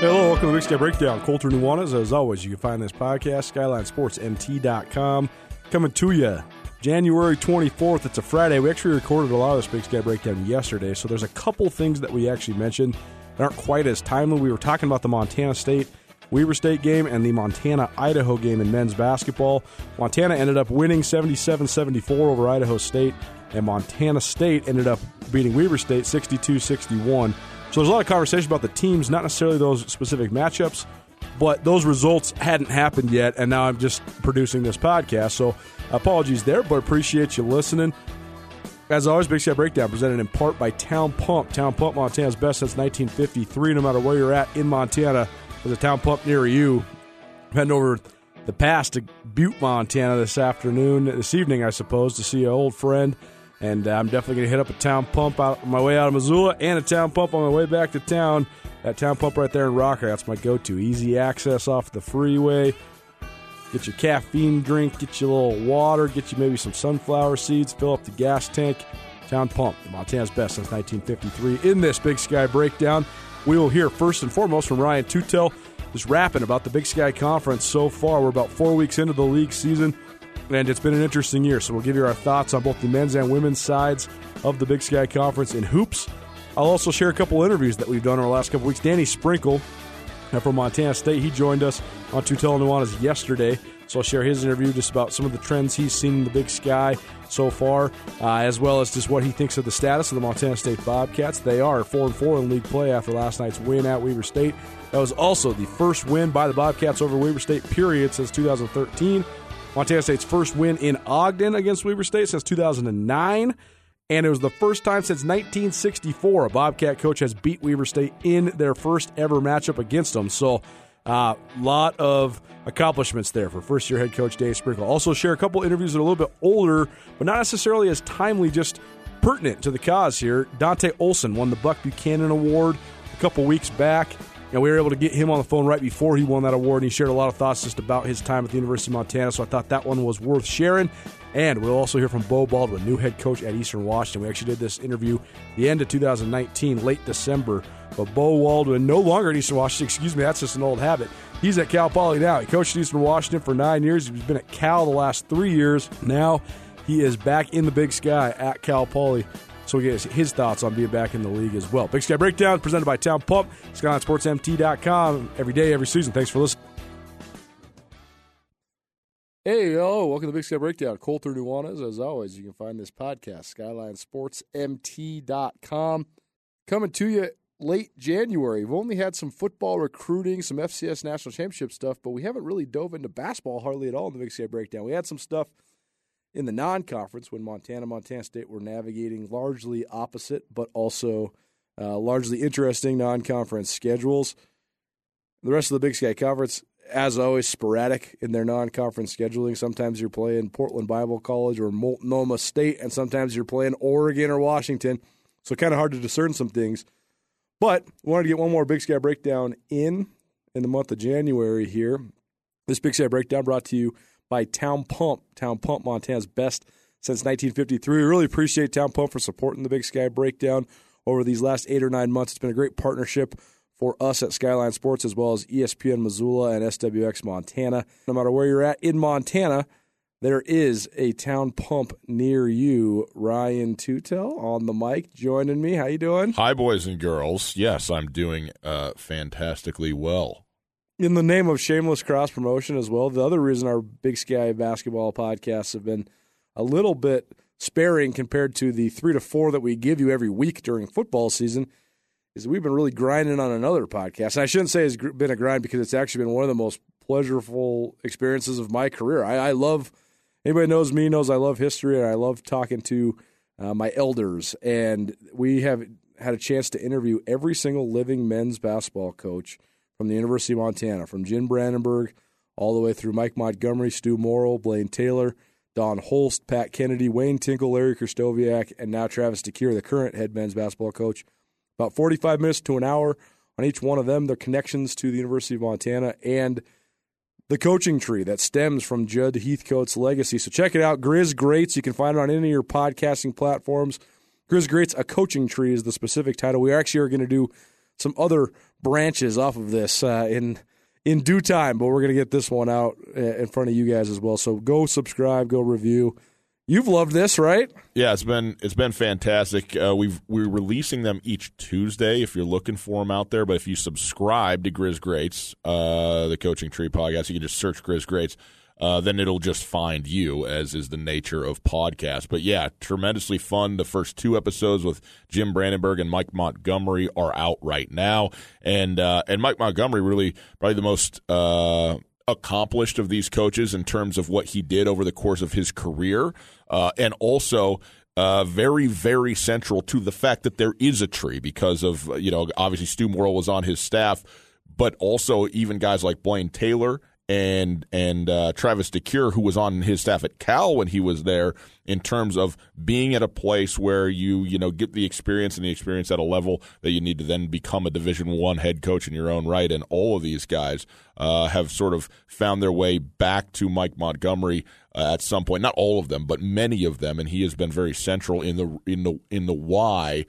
Hello, welcome to Big Sky Breakdown. Colter Nuanez. As always, you can find this podcast, SkylineSportsMT.com. Coming to you January 24th. It's a Friday. We actually recorded a lot of this Big Sky Breakdown yesterday, so there's a couple things that we actually mentioned that aren't quite as timely. We were talking about the Montana State Weber State game and the Montana Idaho game in men's basketball. Montana ended up winning 77 74 over Idaho State, and Montana State ended up beating Weber State 62 61. So there's a lot of conversation about the teams, not necessarily those specific matchups, but those results hadn't happened yet, and now I'm just producing this podcast. So apologies there, but appreciate you listening. As always, Big Sky Breakdown presented in part by Town Pump. Town Pump, Montana's best since 1953. No matter where you're at in Montana, there's a Town Pump near you. Heading over the pass to Butte, Montana this afternoon, this evening, I suppose, to see an old friend and uh, I'm definitely going to hit up a town pump out on my way out of Missoula and a town pump on my way back to town. That town pump right there in Rocker, that's my go to. Easy access off the freeway. Get your caffeine drink, get you a little water, get you maybe some sunflower seeds, fill up the gas tank. Town Pump, Montana's best since 1953. In this Big Sky breakdown, we will hear first and foremost from Ryan Tutel, just rapping about the Big Sky Conference so far. We're about four weeks into the league season and it's been an interesting year. So we'll give you our thoughts on both the men's and women's sides of the Big Sky Conference in hoops. I'll also share a couple interviews that we've done over the last couple weeks. Danny Sprinkle uh, from Montana State, he joined us on Tutel Nuanez yesterday. So I'll share his interview just about some of the trends he's seen in the Big Sky so far, uh, as well as just what he thinks of the status of the Montana State Bobcats. They are four and four in league play after last night's win at Weber State. That was also the first win by the Bobcats over Weber State period since 2013. Montana State's first win in Ogden against Weber State since 2009. And it was the first time since 1964 a Bobcat coach has beat Weber State in their first ever matchup against them. So, a uh, lot of accomplishments there for first year head coach Dave Sprinkle. Also, share a couple interviews that are a little bit older, but not necessarily as timely, just pertinent to the cause here. Dante Olson won the Buck Buchanan Award a couple weeks back. And we were able to get him on the phone right before he won that award, and he shared a lot of thoughts just about his time at the University of Montana. So I thought that one was worth sharing. And we'll also hear from Beau Baldwin, new head coach at Eastern Washington. We actually did this interview the end of 2019, late December. But Beau Baldwin, no longer at Eastern Washington, excuse me, that's just an old habit. He's at Cal Poly now. He coached Eastern Washington for nine years. He's been at Cal the last three years. Now he is back in the big sky at Cal Poly so we get his thoughts on being back in the league as well. Big Sky Breakdown presented by Town Pump, SkylineSportsMT.com. Every day, every season. Thanks for listening. Hey, hello. Welcome to Big Sky Breakdown. Colter Nuanez. As always, you can find this podcast, SkylineSportsMT.com. Coming to you late January. We've only had some football recruiting, some FCS national championship stuff, but we haven't really dove into basketball hardly at all in the Big Sky Breakdown. We had some stuff – in the non conference when Montana, Montana State were navigating largely opposite, but also uh, largely interesting non conference schedules. The rest of the Big Sky Conference, as always, sporadic in their non conference scheduling. Sometimes you're playing Portland Bible College or Multnomah State, and sometimes you're playing Oregon or Washington. So kind of hard to discern some things. But wanted to get one more Big Sky breakdown in in the month of January here. This Big Sky breakdown brought to you by Town Pump. Town Pump, Montana's best since 1953. We really appreciate Town Pump for supporting the Big Sky Breakdown over these last eight or nine months. It's been a great partnership for us at Skyline Sports as well as ESPN Missoula and SWX Montana. No matter where you're at in Montana, there is a town pump near you. Ryan Tutel on the mic joining me. How you doing? Hi, boys and girls. Yes, I'm doing uh, fantastically well in the name of shameless cross promotion as well, the other reason our Big Sky basketball podcasts have been a little bit sparing compared to the three to four that we give you every week during football season is we've been really grinding on another podcast. And I shouldn't say it's been a grind because it's actually been one of the most pleasurable experiences of my career. I, I love anybody knows me knows I love history and I love talking to uh, my elders. And we have had a chance to interview every single living men's basketball coach from the University of Montana, from Jim Brandenburg all the way through Mike Montgomery, Stu Morrill, Blaine Taylor, Don Holst, Pat Kennedy, Wayne Tinkle, Larry Krystkowiak, and now Travis DeCuire, the current head men's basketball coach. About 45 minutes to an hour on each one of them, their connections to the University of Montana and the coaching tree that stems from Judd Heathcote's legacy. So check it out, Grizz Greats. You can find it on any of your podcasting platforms. Grizz Greats, a coaching tree is the specific title. We actually are going to do some other branches off of this uh, in in due time. But we're going to get this one out uh, in front of you guys as well. So go subscribe, go review. You've loved this, right? Yeah, it's been it's been fantastic. Uh, we've we're releasing them each Tuesday if you're looking for them out there. But if you subscribe to Grizz Greats, uh, the Coaching Tree podcast, you can just search Grizz Greats. Uh, then it'll just find you, as is the nature of podcasts. But yeah, tremendously fun. The first two episodes with Jim Brandenburg and Mike Montgomery are out right now, and uh, and Mike Montgomery really probably the most uh, accomplished of these coaches in terms of what he did over the course of his career, uh, and also. Uh, very, very central to the fact that there is a tree because of, you know, obviously Stu Morrill was on his staff, but also even guys like Blaine Taylor and and uh, Travis DeCuire, who was on his staff at Cal when he was there, in terms of being at a place where you you know get the experience and the experience at a level that you need to then become a Division One head coach in your own right. And all of these guys uh, have sort of found their way back to Mike Montgomery uh, at some point. Not all of them, but many of them, and he has been very central in the in the in the why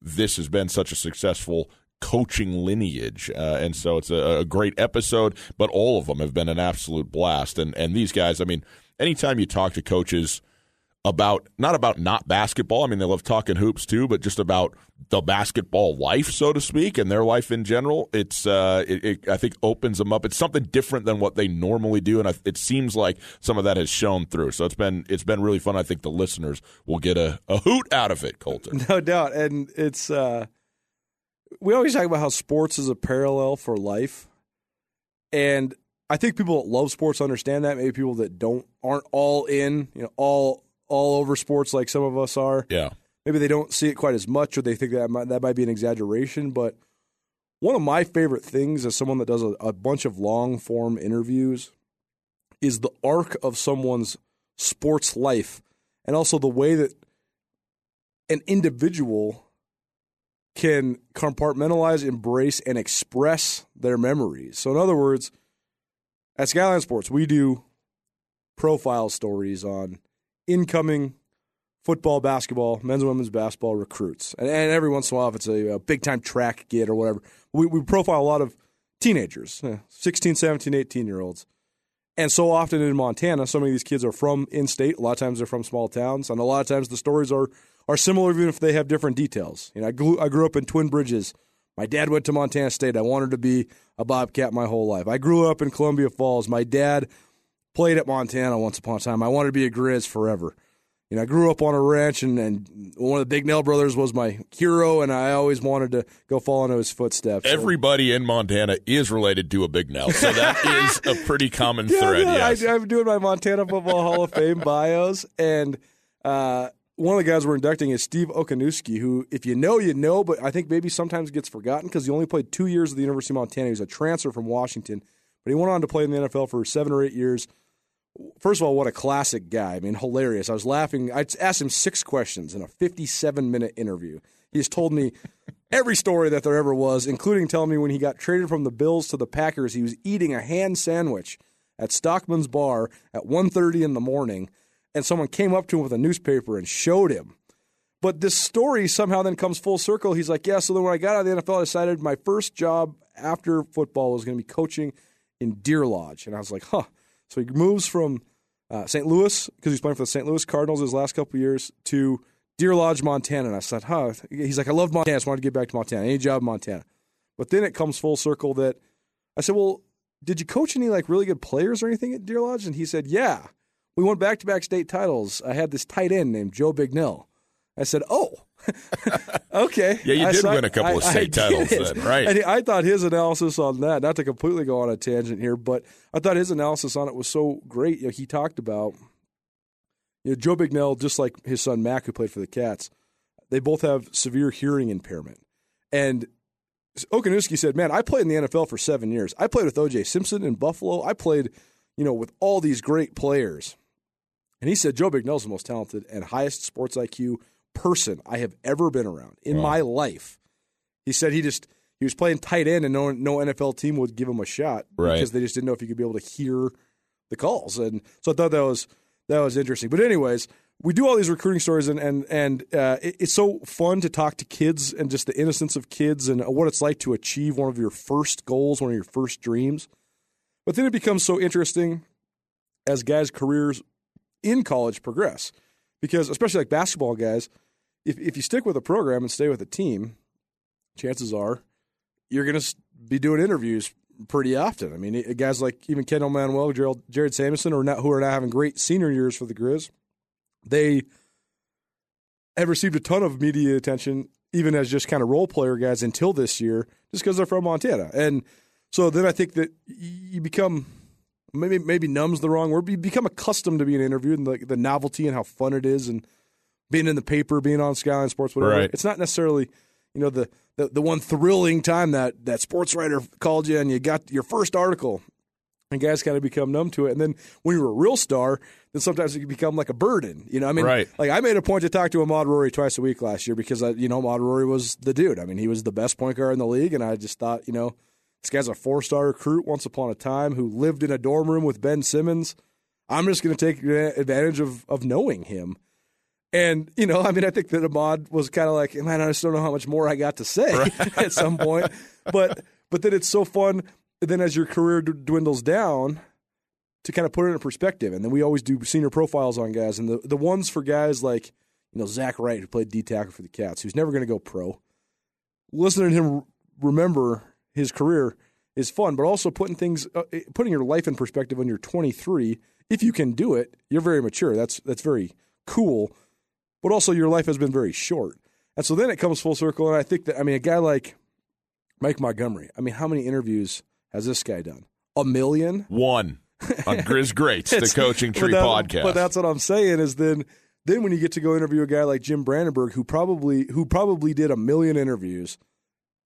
this has been such a successful coaching lineage. Uh, and so it's a, a, great episode, but all of them have been an absolute blast. And, and these guys, I mean, anytime you talk to coaches about, not about not basketball, I mean, they love talking hoops too, but just about the basketball life, so to speak, and their life in general, it's, uh, it, it, I think, opens them up. It's something different than what they normally do. And I, it seems like some of that has shown through. So it's been, it's been really fun. I think the listeners will get a, a hoot out of it, Colter. No doubt. And it's, uh, we always talk about how sports is a parallel for life, and I think people that love sports understand that. Maybe people that don't aren't all in, you know, all all over sports like some of us are. Yeah. Maybe they don't see it quite as much, or they think that might, that might be an exaggeration. But one of my favorite things as someone that does a, a bunch of long form interviews is the arc of someone's sports life, and also the way that an individual can compartmentalize, embrace, and express their memories. So, in other words, at Skyline Sports, we do profile stories on incoming football, basketball, men's and women's basketball recruits. And, and every once in a while, if it's a, a big time track kid or whatever, we, we profile a lot of teenagers eh, 16, 17, 18 year olds. And so often in Montana, so many of these kids are from in state. A lot of times they're from small towns. And a lot of times the stories are are similar even if they have different details. You know, I grew, I grew up in Twin Bridges. My dad went to Montana State. I wanted to be a Bobcat my whole life. I grew up in Columbia Falls. My dad played at Montana once upon a time. I wanted to be a Grizz forever. You know, I grew up on a ranch, and, and one of the Bignell brothers was my hero, and I always wanted to go follow in his footsteps. Everybody in Montana is related to a Bignell, so that is a pretty common yeah, thread. Yeah, yes. I, am doing my Montana Football Hall of Fame bios, and uh, one of the guys we're inducting is Steve Okoniewski, who, if you know, you know, but I think maybe sometimes gets forgotten because he only played two years at the University of Montana. He was a transfer from Washington, but he went on to play in the NFL for seven or eight years. First of all, what a classic guy. I mean, hilarious. I was laughing. I asked him six questions in a 57 minute interview. He's told me every story that there ever was, including telling me when he got traded from the Bills to the Packers, he was eating a hand sandwich at Stockman's Bar at 1.30 in the morning – and someone came up to him with a newspaper and showed him. But this story somehow then comes full circle. He's like, yeah, so then when I got out of the NFL, I decided my first job after football was going to be coaching in Deer Lodge. And I was like, huh. So he moves from uh, St. Louis, because he's playing for the St. Louis Cardinals his last couple years, to Deer Lodge, Montana. And I said, huh. He's like, I love Montana. I just wanted to get back to Montana. Any job in Montana. But then it comes full circle that I said, well, did you coach any like really good players or anything at Deer Lodge? And he said, yeah we won back to back state titles. I had this tight end named Joe Bignell. I said, "Oh, okay." Yeah, you I did win a couple I, of state titles then, right? And I thought his analysis on that, not to completely go on a tangent here, but I thought his analysis on it was so great. You know, he talked about you know Joe Bignell, just like his son Mac, who played for the Cats. They both have severe hearing impairment, and Okoniewski said, "Man, I played in the NFL for seven years. I played with O.J. Simpson in Buffalo. I played, you know, with all these great players." And he said Joe Bignell's the most talented and highest sports IQ person I have ever been around in wow. my life. He said he just he was playing tight end and no no NFL team would give him a shot right. because they just didn't know if he could be able to hear the calls. And so I thought that was that was interesting. But anyways, we do all these recruiting stories, and and and uh, it, it's so fun to talk to kids and just the innocence of kids and what it's like to achieve one of your first goals, one of your first dreams. But then it becomes so interesting as guys' careers in college progress, because especially like basketball guys, if if you stick with a program and stay with a team, chances are you're going to be doing interviews pretty often. I mean, eh, guys like even Kendall Manuel, Jared, Jared Samuelson, or not, who are now having great senior years for the Grizz, they have received a ton of media attention, even as just kind of role player guys until this year, just because they're from Montana. And so then I think that you become maybe maybe numb's the wrong word. But you become accustomed to being interviewed and the, the novelty and how fun it is, and being in the paper, being on Skyline Sports, whatever. Right. It's not necessarily you know the, the the one thrilling time that that sports writer called you and you got your first article and guys kind of become numb to it. And then when you're a real star, then sometimes it can become like a burden. You know, I mean, Right. like I made a point to talk to Ahmaad Rorie twice a week last year because I, you know, Ahmaad Rorie was the dude. I mean, he was the best point guard in the league, and I just thought, you know, this guy's a four star recruit once upon a time who lived in a dorm room with Ben Simmons. I'm just going to take advantage of of knowing him. And you know, I mean, I think that Ahmaad was kind of like, man, I just don't know how much more I got to say at some point. But but then it's so fun. Then as your career d- dwindles down, to kind of put it in perspective, and then we always do senior profiles on guys, and the the ones for guys like you know Zach Wright who played D tackle for the Cats, who's never going to go pro. Listening to him remember his career is fun, but also putting things, uh, putting your life in perspective when you're 23. If you can do it, you're very mature. That's that's very cool but also your life has been very short. And so then it comes full circle. And I think that, I mean, a guy like Mike Montgomery, I mean, how many interviews has this guy done? A million? One on Grizz Greats, the Coaching but Tree that- podcast. But that's what I'm saying is then then when you get to go interview a guy like Jim Brandenburg who probably who probably did a million interviews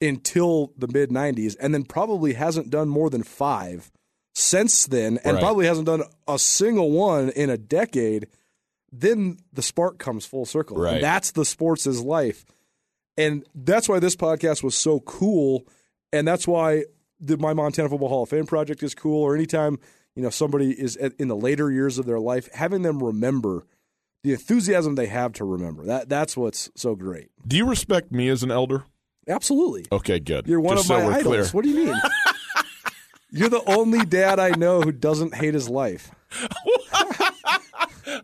until the mid 90s and then probably hasn't done more than 5 since then and Right. probably hasn't done a single one in a decade then the spark comes full circle Right. and that's the sports is life and that's why this podcast was so cool and that's why the my Montana Football Hall of Fame project is cool or anytime you know somebody is at, in the later years of their life having them remember the enthusiasm they have to remember that that's what's so great Do you respect me as an elder? Absolutely Okay, good. you're one Just of so my idols clear. what do you mean you're the only dad I know who doesn't hate his life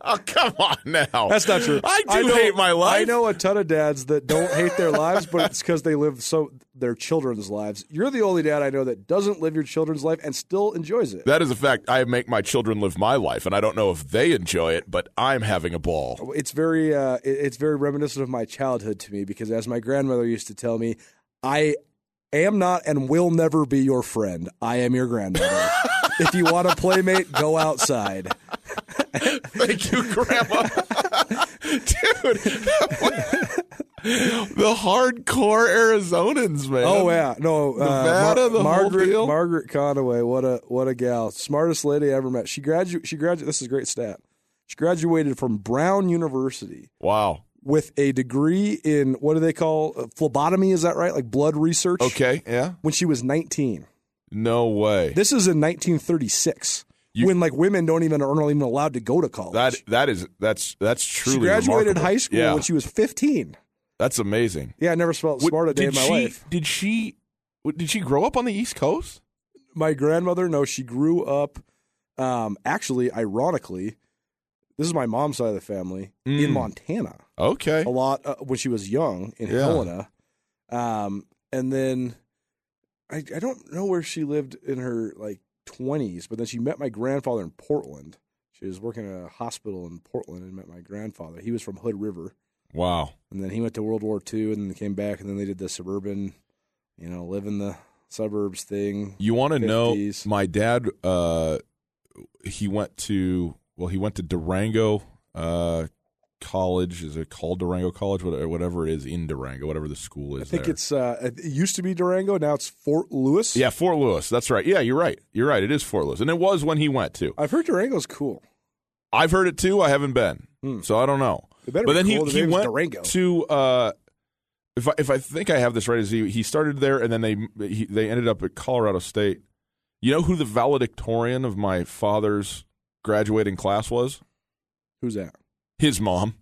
Oh, come on now. That's not true. I do know, hate my life. I know a ton of dads that don't hate their lives, but it's because they live so their children's lives. You're the only dad I know that doesn't live your children's life and still enjoys it. That is a fact. I make my children live my life, and I don't know if they enjoy it, but I'm having a ball. It's very, uh, it's very reminiscent of my childhood to me because, as my grandmother used to tell me, I am not and will never be your friend. I am your grandmother. if you want a playmate, go outside. Thank you, Grandma. Dude. the hardcore Arizonans, man. Oh yeah, no, uh, Nevada, the whole Margaret deal? Margaret Conaway, what a what a gal, smartest lady I ever met. She graduated. She graduated. This is a great stat. She graduated from Brown University Wow. With a degree in what do they call uh, phlebotomy? Is that right? Like blood research. Okay, yeah. When she was 19. No way. This is in 1936. You- when like women don't even are not even allowed to go to college. That that is that's that's truly she graduated remarkable. high school Yeah, when she was 15. that's amazing. Yeah, I never felt What- smart a day did in my she, life. Did she? Did she grow up on the East Coast? my grandmother no she grew up um actually ironically this is my mom's side of the family in Mm. montana Okay. a lot uh, when she was young in Yeah. helena um and then I, I don't know where she lived in her like 20s but then she met my grandfather in portland she was working at a hospital in portland and met my grandfather he was from hood river Wow. and then he went to world war ii and then came back and then they did the suburban you know live in the suburbs thing You want to know? My dad, uh, he went to well, he went to Durango uh, College. Is it called Durango College? Whatever it is in Durango, whatever the school is. I think there. it's uh, it used to be Durango. Now it's Fort Lewis. yeah, Fort Lewis. That's right. Yeah, you're right. You're right. It is Fort Lewis, and it was when he went to I've heard Durango's cool. I've heard it too. I haven't been, Hmm. so I don't know. But then cool. he, he went Durango. to uh, if I, if I think I have this right, is he he started there and then they he, they ended up at Colorado State. You know who the valedictorian of my father's graduating class was? Who's that? His mom.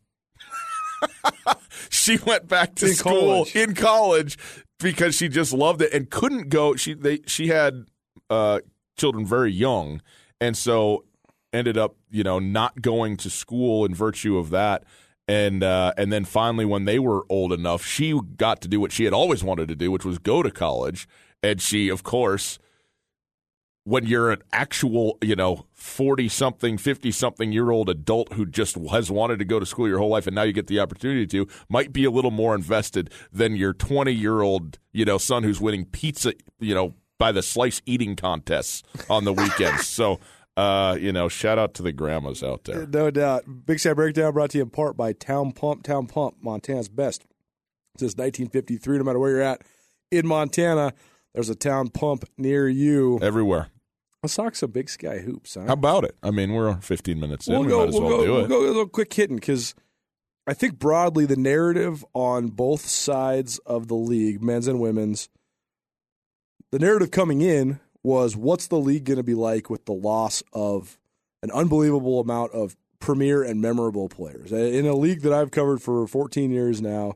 she went back to In school college. in college because she just loved it and couldn't go. She they she had uh, children very young, and so ended up you know not going to school in virtue of that. And uh, and then finally, when they were old enough, she got to do what she had always wanted to do, which was go to college. And she, of course, when you're an actual, you know, 40 something, 50 something year old adult who just has wanted to go to school your whole life and now you get the opportunity to, might be a little more invested than your 20 year old, you know, son who's winning pizza, you know, by the slice eating contests on the weekends. so, uh, you know, shout out to the grandmas out there. No doubt. Big Sky Breakdown brought to you in part by Town Pump. Town Pump, Montana's best. Since 1953, no matter where you're at in Montana, there's a Town Pump near you. Everywhere. Let's talk some Big Sky hoops. Huh? How about it? I mean, we're 15 minutes in. we'll we go, might as we'll well go, do we'll it. go a little quick hitting because I think broadly the narrative on both sides of the league, men's and women's, the narrative coming in was what's the league going to be like with the loss of an unbelievable amount of premier and memorable players in a league that I've covered for 14 years now.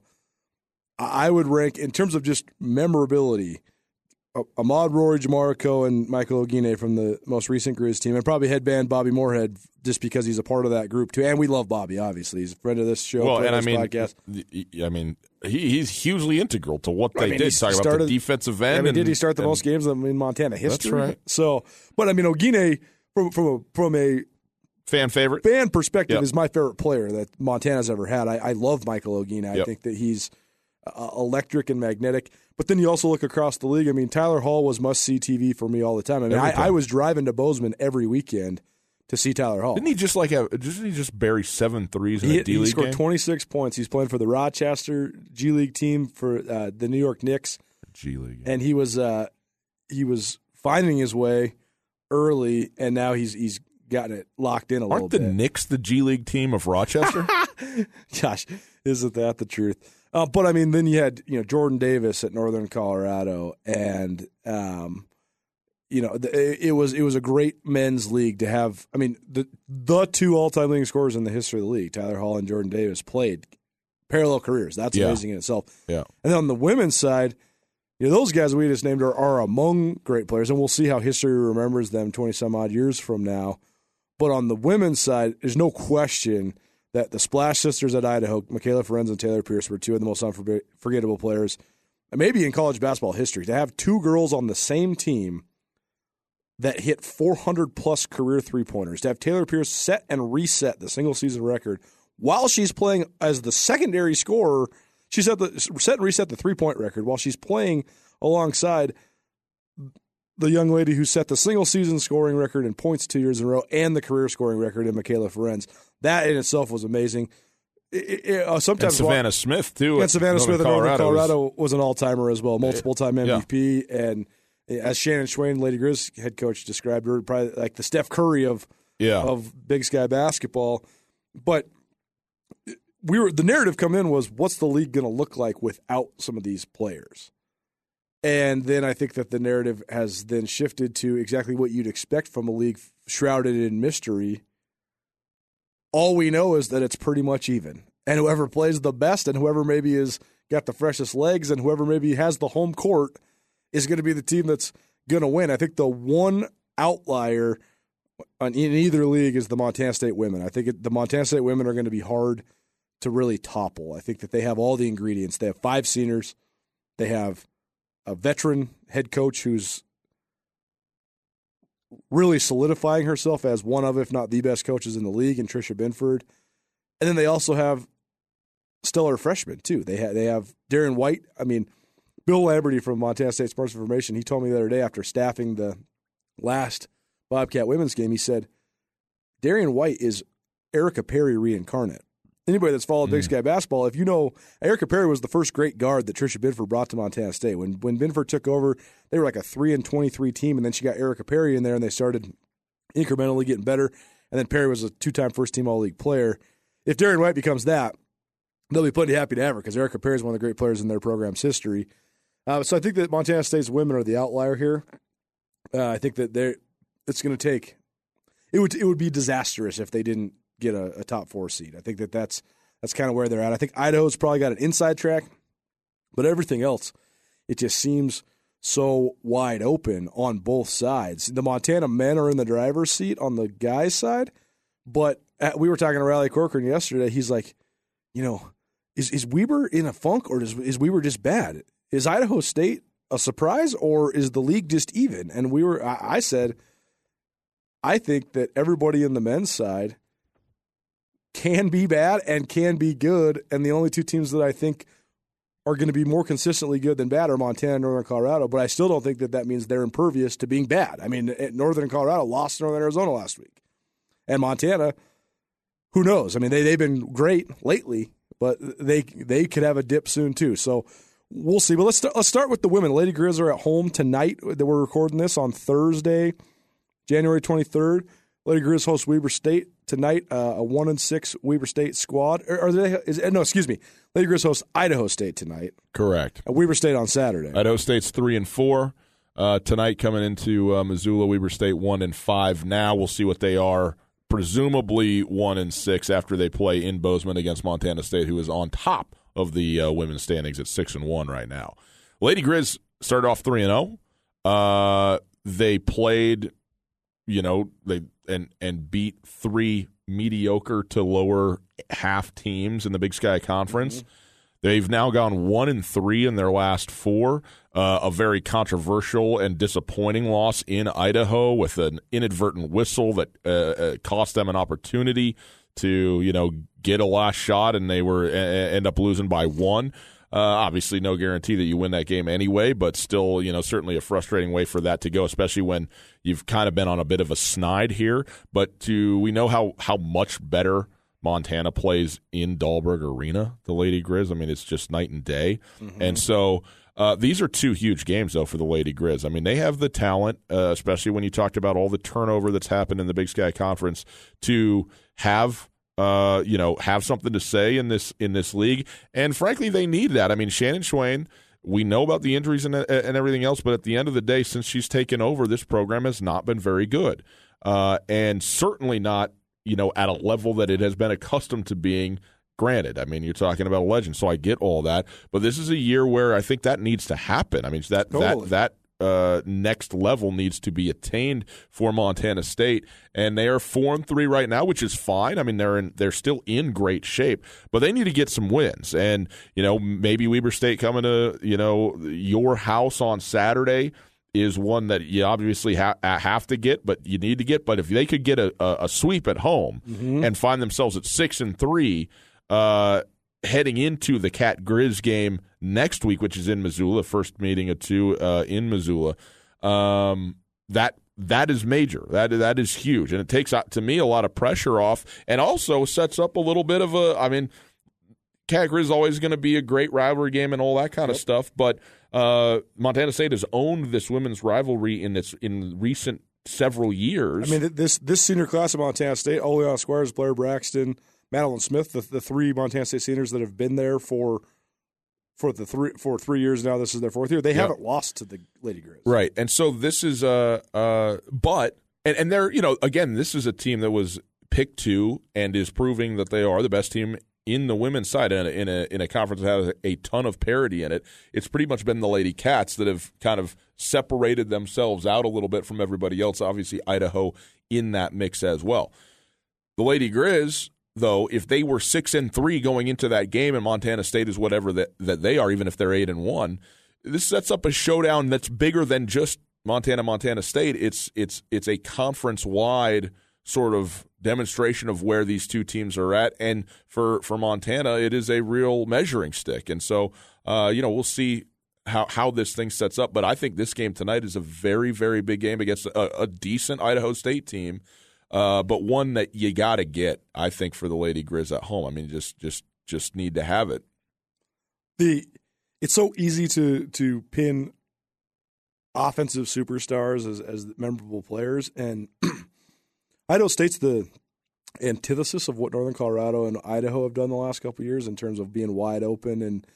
I would rank in terms of just memorability. Ahmaad Rorie, Jamar Akoh, Michael Oguine from the most recent Grizz team, and probably headband Bobby Moorehead just because he's a part of that group too. And we love Bobby, obviously. He's a friend of this show. Well, and I mean, podcast. I mean, he, he's hugely integral to what I they mean, did. Talking about the defensive end. I mean, and, did he start the and- most games in Montana history? right. So, but I mean, Oguine from from a, from a fan favorite? fan perspective Yep. is my favorite player that Montana's ever had. I, I love Michael Oguine. I Yep. think that he's uh, electric and magnetic. But then you also look across the league. I mean, Tyler Hall was must see TV for me all the time. I mean, I. I was driving to Bozeman every weekend to see Tyler Hall. Didn't he just like have? Didn't he just bury seven threes in He, a D League? he scored game? 26 points. He's playing for the Rochester G League team for uh, the New York Knicks. G League. and he was uh, he was finding his way early, and now he's he's gotten it locked in a little bit. Aren't the. Knicks the G League team of Rochester? Gosh, isn't that the truth? Uh, but I mean, then you had you know Jordan Davis at Northern Colorado, and um, you know the, it, it was it was a great men's league to have. I mean, the the two all time leading scorers in the history of the league, Tyler Hall and Jordan Davis, played parallel careers. That's Yeah. amazing in itself. yeah. And then on the women's side, you know, those guys we just named are, are among great players, and we'll see how history remembers them 20 some odd years from now. But on the women's side, there's no question that the Splash Sisters at Idaho, Mikayla Ferenz and Taylor Pierce, were two of the most unforgettable players, maybe in college basketball history. To have two girls on the same team that hit 400 plus career three pointers, to have Taylor Pierce set and reset the single season record while she's playing as the secondary scorer. She set the set and reset the three point record while she's playing alongside the young lady who set the single season scoring record in points two years in a row and the career scoring record in Mikayla Ferenz. That in itself was amazing. It- it- uh, And sometimes Savannah Smith too. and Savannah Northern Smith in Northern was- Colorado was, an all timer as well, multiple time MVP, and as Shannon Schweyen, Lady Grizz head coach, described her, probably like the Steph Curry of yeah. of Big Sky basketball. But we were the narrative come in was what's the league going to look like without some of these players? And then I think that the narrative has then shifted to exactly what you'd expect from a league shrouded in mystery. All we know is that it's pretty much even. And whoever plays the best and whoever maybe is got the freshest legs and whoever maybe has the home court is going to be the team that's going to win. I think the one outlier in either league is the Montana State women. I think the Montana State women are going to be hard to really topple. I think that they have all the ingredients. They have five seniors. They have a veteran head coach who's really solidifying herself as one of, if not the best coaches in the league, and Tricia Binford. And then they also have stellar freshmen too. They have they have Darian White. I mean, Bill Lamberty from Montana State Sports Information. He told me the other day after staffing the last Bobcat women's game, he said Darian White is Erica Perry reincarnate. Anybody that's followed Big Mm. Sky basketball, if you know, Erica Perry was the first great guard that Tricia Binford brought to Montana State. When when Binford took over, they were like a three and twenty three team, and then she got Erica Perry in there, and they started incrementally getting better. And then Perry was a two time first team All League player. If Darian White becomes that, they'll be plenty happy to have her because Erica Perry is one of the great players in their program's history. Uh, so I think that Montana State's women are the outlier here. Uh, I think that they're it's going to take it would it would be disastrous if they didn't get a, a top four seed. I think that that's that's kind of where they're at. I think Idaho's probably got an inside track, but everything else, it just seems so wide open on both sides. The Montana men are in the driver's seat on the guys' side, but at, we were talking to Riley Corcoran yesterday. He's like, you know, is is Weber in a funk or is is Weber just bad? Is Idaho State a surprise or is the league just even? And we were, I, I said, I think that everybody in the men's side can be bad and can be good, and the only two teams that I think are going to be more consistently good than bad are Montana and Northern Colorado, but I still don't think that that means they're impervious to being bad. I mean, eh, Northern Colorado lost to Northern Arizona last week. And Montana, who knows? I mean, they, they've been great lately, but they they could have a dip soon too. So we'll see. But let's start, let's start with the women. Lady Grizz are at home tonight. That we're recording this on Thursday, January 23rd. Lady Grizz hosts Weber State tonight. Uh, a one and six Weber State squad. Or, are they? Is, no, excuse me. Lady Grizz hosts Idaho State tonight. Correct. Uh, Weber State on Saturday. Idaho State's three and four uh, tonight. Coming into uh, Missoula, Weber State one and five. Now we'll see what they are. Presumably one and six after they play in Bozeman against Montana State, who is on top of the uh, women's standings at six and one right now. Lady Grizz started off three and zero. Oh. Uh, they played, you know, they and and beat three mediocre to lower half teams in the Big Sky Conference. Mm-hmm. They've now gone one and three in their last four. Uh, a very controversial and disappointing loss in Idaho with an inadvertent whistle that uh, uh, cost them an opportunity to you know get a last shot, and they were end up losing by one. Uh, obviously, no guarantee that you win that game anyway, but still, you know, certainly a frustrating way for that to go, especially when you've kind of been on a bit of a snide here. But to we know how how much better Montana plays in Dahlberg Arena, the Lady Grizz. I mean, it's just night and day, mm-hmm. and so. Uh, these are two huge games, though, for the Lady Grizz. I mean, they have the talent, uh, especially when you talked about all the turnover that's happened in the Big Sky Conference, to have uh, you know, have something to say in this in this league. And frankly, they need that. I mean, Shannon Schweyen, we know about the injuries and, and everything else, but at the end of the day, since she's taken over, this program has not been very good, uh, and certainly not you know at a level that it has been accustomed to being. Granted, I mean you're talking about a legend, so I get all that. But this is a year where I think that needs to happen. I mean that totally. that that uh, next level needs to be attained for Montana State, and they are four and three right now, which is fine. I mean, they're in, they're still in great shape, but they need to get some wins. And you know, maybe Weber State coming to you know your house on Saturday is one that you obviously ha- have to get, but you need to get. But if they could get a, a, a sweep at home mm-hmm. and find themselves at six and three. Uh, heading into the Cat Grizz game next week, which is in Missoula, first meeting of two uh, in Missoula. Um, that that is major. That that is huge, and it takes uh, to me a lot of pressure off, and also sets up a little bit of a. I mean, Grizz is always going to be a great rivalry game and all that kind yep. of stuff, but uh, Montana State has owned this women's rivalry in its in recent several years. I mean, this this senior class of Montana State, Oleana Squires, Blair Braxton, Madeline Smith, the, the three Montana State seniors that have been there for for the three for three years now. This is their fourth year. They yep. haven't lost to the Lady Grizz, right? And so this is uh uh, but and and they're you know again this is a team that was picked to and is proving that they are the best team in the women's side in a, in a, in a conference that has a ton of parity in it. It's pretty much been the Lady Cats that have kind of separated themselves out a little bit from everybody else. Obviously, Idaho in that mix as well. The Lady Grizz though, if they were six and three going into that game, and Montana State is whatever that, that they are, even if they're eight and one, this sets up a showdown that's bigger than just Montana Montana State. It's it's it's a conference wide sort of demonstration of where these two teams are at, and for for Montana, it is a real measuring stick. And so, uh, you know, we'll see how how this thing sets up. But I think this game tonight is a very very big game against a, a decent Idaho State team uh, but one that you got to get, I think, for the Lady Grizz at home. I mean, just just just need to have it. The it's so easy to to pin offensive superstars as as memorable players, and Idaho State's the antithesis of what Northern Colorado and Idaho have done the last couple years in terms of being wide open and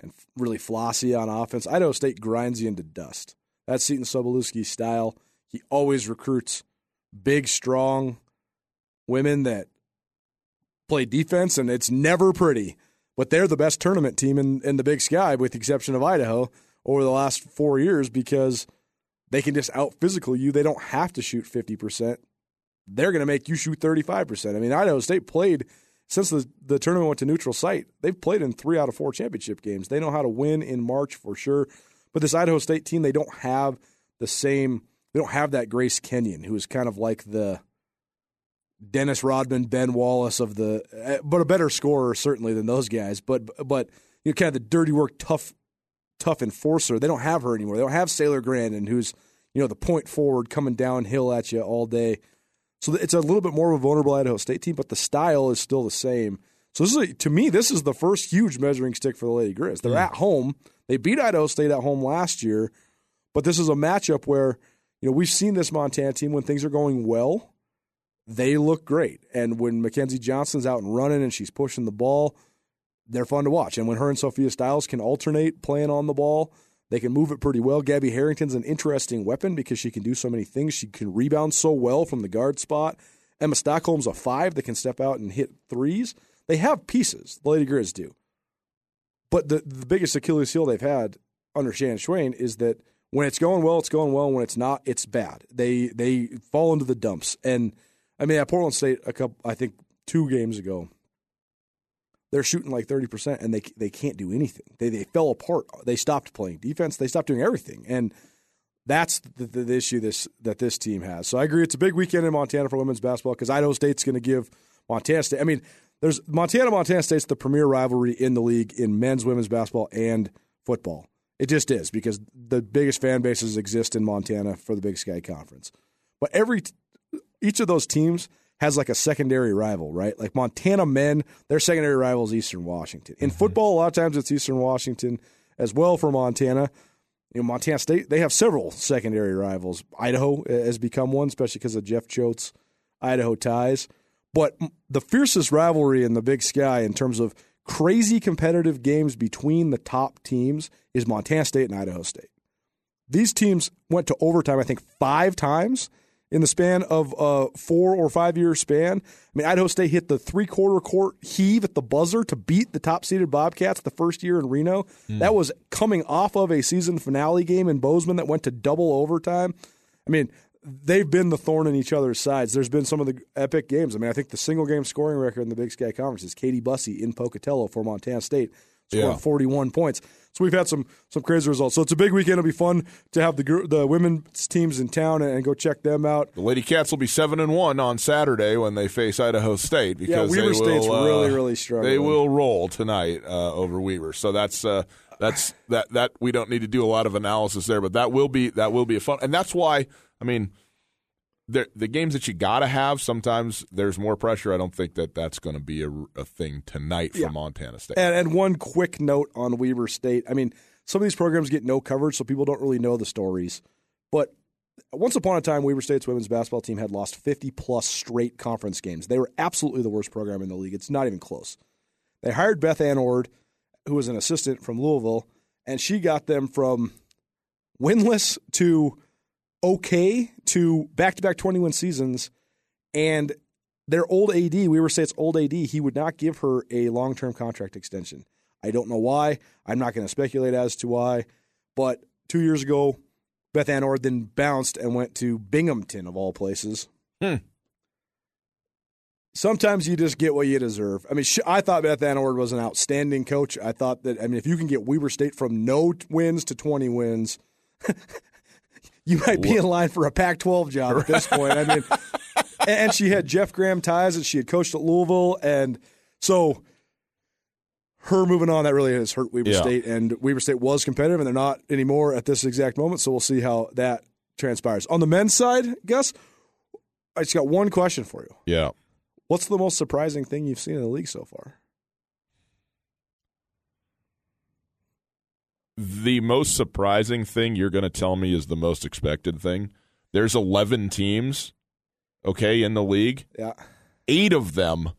and really flossy on offense. Idaho State grinds you into dust. That's Seton Sobolewski's style. He always recruits big, strong women that play defense, and it's never pretty. But they're the best tournament team in, in the Big Sky, with the exception of Idaho, over the last four years because they can just out physical you. They don't have to shoot 50%. They're going to make you shoot 35%. I mean, Idaho State played since the, the tournament went to neutral site. They've played in three out of four championship games. They know how to win in March for sure. But this Idaho State team, they don't have the same, they don't have that Grace Kenyon, who is kind of like the Dennis Rodman, Ben Wallace of the, eh, but a better scorer certainly than those guys. But, but, you know, kind of the dirty work, tough tough enforcer. They don't have her anymore. They don't have Sailor Grandin, who's you know the point forward coming downhill at you all day. So it's a little bit more of a vulnerable Idaho State team, but the style is still the same. So this is to me, this is the first huge measuring stick for the Lady Grizz. They're at home. They beat Idaho State at home last year, but this is a matchup where you know we've seen this Montana team when things are going well, they look great, and when Mackenzie Johnson's out and running and she's pushing the ball, they're fun to watch. And when her and Sophia Stiles can alternate playing on the ball, they can move it pretty well. Gabby Harrington's an interesting weapon because she can do so many things. She can rebound so well from the guard spot. Emma Stockholm's a five that can step out and hit threes. They have pieces, the Lady Grizz do. But the, the biggest Achilles heel they've had under Shannon Schweyen is that when it's going well, it's going well. When it's not, it's bad. They they fall into the dumps. And I mean, at Portland State, a couple, I think two games ago, they're shooting like 30% and they they can't do anything. They they fell apart. They stopped playing defense. They stopped doing everything. And that's the, the, the issue this that this team has. So I agree it's a big weekend in Montana for women's basketball cuz Idaho State's going to give Montana State I mean there's Montana Montana State's the premier rivalry in the league in men's women's basketball and football. It just is because the biggest fan bases exist in Montana for the Big Sky Conference. But every each of those teams has like a secondary rival, right? Like Montana men, their secondary rival is Eastern Washington. In mm-hmm. football, a lot of times it's Eastern Washington as well for Montana. You know, Montana State, they have several secondary rivals. Idaho has become one, especially because of Jeff Choate's Idaho ties. But the fiercest rivalry in the Big Sky in terms of crazy competitive games between the top teams is Montana State and Idaho State. These teams went to overtime, I think, five times in the span of a four or five year span. I mean, Idaho State hit the three quarter court heave at the buzzer to beat the top seeded Bobcats the first year in Reno. Mm. That was coming off of a season finale game in Bozeman that went to double overtime. I mean, they've been the thorn in each other's sides. There's been some of the epic games. I mean, I think the single game scoring record in the Big Sky Conference is Katie Bussey in Pocatello for Montana State, scoring yeah. 41 points. So we've had some some crazy results. So it's a big weekend. It'll be fun to have the the women's teams in town and, and go check them out. The Lady Cats will be seven and one on Saturday when they face Idaho State because yeah, will, State's uh, really really struggling. They will roll tonight uh, over Weber. So that's. Uh, that's that that we don't need to do a lot of analysis there, but that will be that will be a fun, and that's why I mean the the games that you got to have, sometimes there's more pressure. I don't think that that's going to be a, a, thing tonight for yeah. Montana State. And, and, one quick note on Weber State. I mean, some of these programs get no coverage, so people don't really know the stories. But once upon a time, Weber State's women's basketball team had lost 50 plus straight conference games. They were absolutely the worst program in the league. It's not even close. They hired Beth Ann Ord, who was an assistant from Louisville, and she got them from winless to okay to back to back 21 seasons. And their old AD, Weber State's old AD, he would not give her a long term contract extension. I don't know why. I'm not going to speculate as to why. But two years ago, Beth Ann Ord then bounced and went to Binghamton, of all places. Hmm. Sometimes you just get what you deserve. I mean, I thought Beth Ann Ord was an outstanding coach. I thought that, I mean, if you can get Weber State from no wins to 20 wins, you might be in line for a Pac 12 job at this point. I mean, and she had Jeff Graham ties and she had coached at Louisville. And so her moving on, that really has hurt Weber yeah. State. And Weber State was competitive, and they're not anymore at this exact moment. So we'll see how that transpires. On the men's side, Gus, I just got one question for you. Yeah. What's the most surprising thing you've seen in the league so far? The most surprising thing you're going to tell me is the most expected thing. There's 11 teams, okay, in the league. Yeah. Eight of them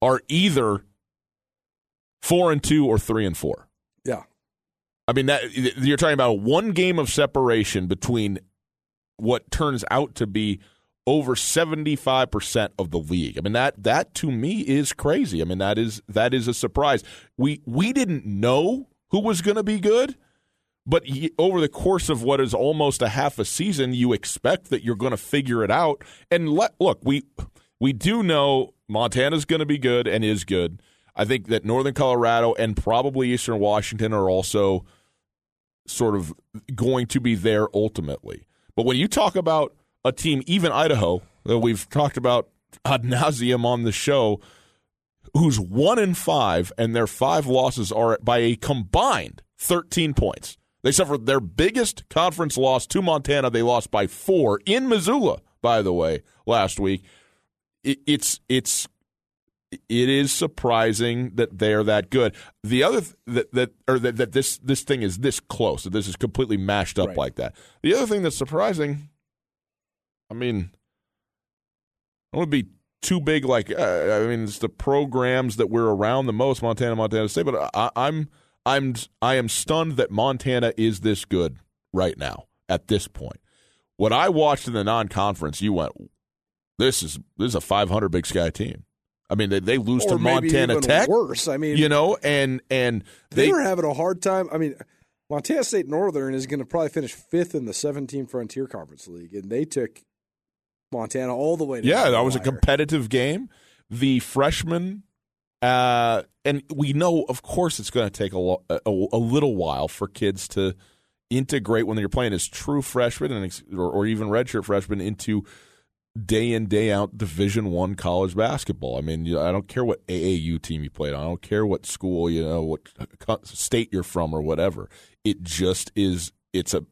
are either four and two or three and four. Yeah. I mean that you're talking about one game of separation between what turns out to be over 75% of the league. I mean that that to me is crazy. I mean that is that is a surprise. We we didn't know who was going to be good, but he, over the course of what is almost a half a season, you expect that you're going to figure it out. And let look, we we do know Montana's going to be good and is good. I think that Northern Colorado and probably Eastern Washington are also sort of going to be there ultimately. But when you talk about a team, even Idaho, that we've talked about ad nauseum on the show, who's one in five, and their five losses are by a combined 13 points. They suffered their biggest conference loss to Montana. They lost by four in Missoula, by the way, last week. It, it's it's it is surprising that they're that good. The other th- that that or that, that this this thing is this close. That this is completely mashed up Right. like that. The other thing that's surprising, I mean, I want to be too big. Like uh, I mean, it's the programs that we're around the most, Montana, Montana State. But I, I'm I'm I am stunned that Montana is this good right now at this point. What I watched in the non-conference, you went, this is this is a 500 Big Sky team. I mean, they, they lose or to Montana even Tech, Worse, I mean, you know, and and they, they were having a hard time. I mean, Montana State Northern is going to probably finish fifth in the 17 Frontier Conference League, and they took Montana all the way. To yeah, that was a competitive game. The freshman, uh, and we know, of course, it's going to take a, lo- a, a little while for kids to integrate when you're playing as true freshmen and ex- or, or even redshirt freshmen into day in day out Division One college basketball. I mean, you- I don't care what AAU team you played on. I don't care what school you know, what state you're from, or whatever. It just is. It's a.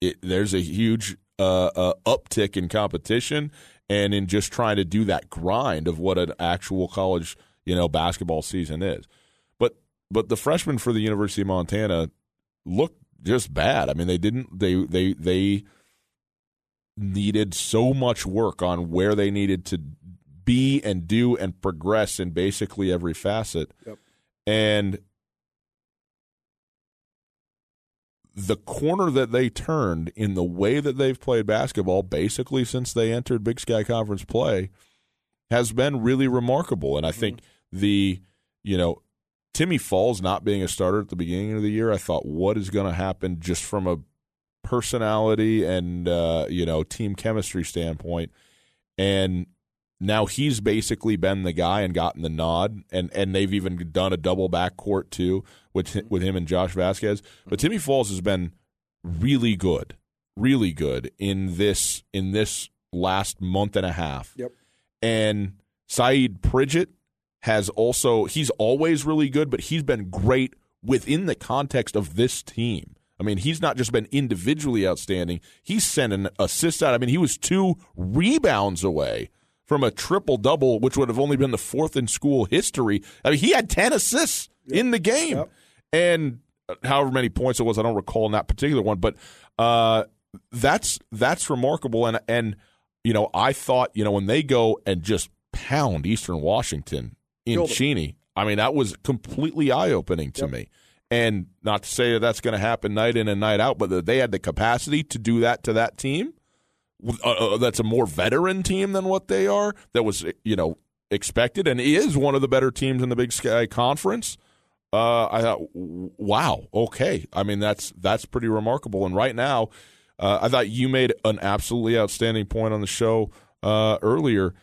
It, there's a huge uh, uh, uptick in competition and in just trying to do that grind of what an actual college you know basketball season is. But but the freshmen for the University of Montana looked just bad. I mean, they didn't. They they they needed so much work on where they needed to be and do and progress in basically every facet. Yep. And the corner that they turned in the way that they've played basketball basically since they entered Big Sky Conference play has been really remarkable. And I think the, you know, Timmy Falls not being a starter at the beginning of the year, I thought, what is going to happen just from a personality and uh, you know team chemistry standpoint, and now he's basically been the guy and gotten the nod, and and they've even done a double backcourt too with mm-hmm. with him and Josh Vasquez. But Timmy mm-hmm. Falls has been really good, really good in this in this last month and a half. Yep. And Saeed Pridgett has also he's always really good, but he's been great within the context of this team. I mean, he's not just been individually outstanding. He's sent an assist out. I mean, he was two rebounds away from a triple double, which would have only been the fourth in school history. I mean, he had ten assists in the game, Yep. And however many points it was, I don't recall in that particular one, but uh, that's that's remarkable. And and you know, I thought you know when they go and just pound Eastern Washington in. Cheney, I mean that was completely eye opening to Yep. me. And not to say that that's going to happen night in and night out, but that they had the capacity to do that to that team. Uh, uh, that's a more veteran team than what they are. That was you know expected and is one of the better teams in the Big Sky Conference. Uh, I thought, wow, okay. I mean, that's that's pretty remarkable. And right now, uh, I thought you made an absolutely outstanding point on the show uh, earlier.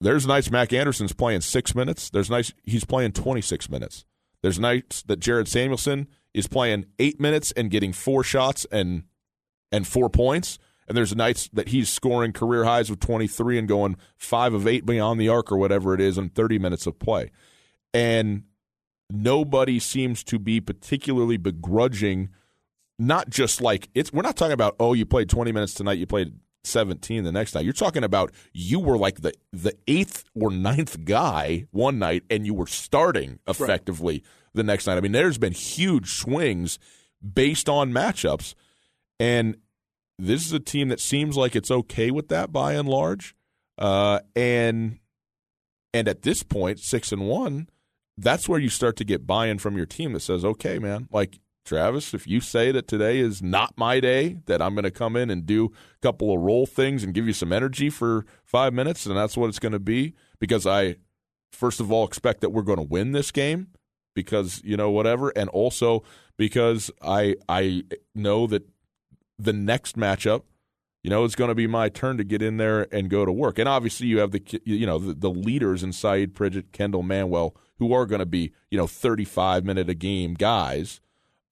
There's nights Mac Anderson's playing six minutes. There's nights he's playing 26 minutes. There's nights that Jared Samuelson is playing eight minutes and getting four shots and and four points. And there's nights that he's scoring career highs of 23 and going five of eight beyond the arc or whatever it is in 30 minutes of play. And nobody seems to be particularly begrudging not just like it's we're not talking about oh you played 20 minutes tonight you played 17 the next night. You're talking about you were like the the eighth or ninth guy one night and you were starting effectively the next night. I mean there's been huge swings based on matchups. And this is a team that seems like it's okay with that by and large. Uh, and and at this point six and one that's where you start to get buy-in from your team that says, "Okay, man, like Travis, if you say that today is not my day, that I'm going to come in and do a couple of role things and give you some energy for five minutes, and that's what it's going to be, because I, first of all, expect that we're going to win this game, because you know whatever, and also because I I know that the next matchup, you know, it's going to be my turn to get in there and go to work, and obviously you have the you know the, the leaders in Saeed Pridgett, Kendal Manuel, who are going to be you know 35 minute a game guys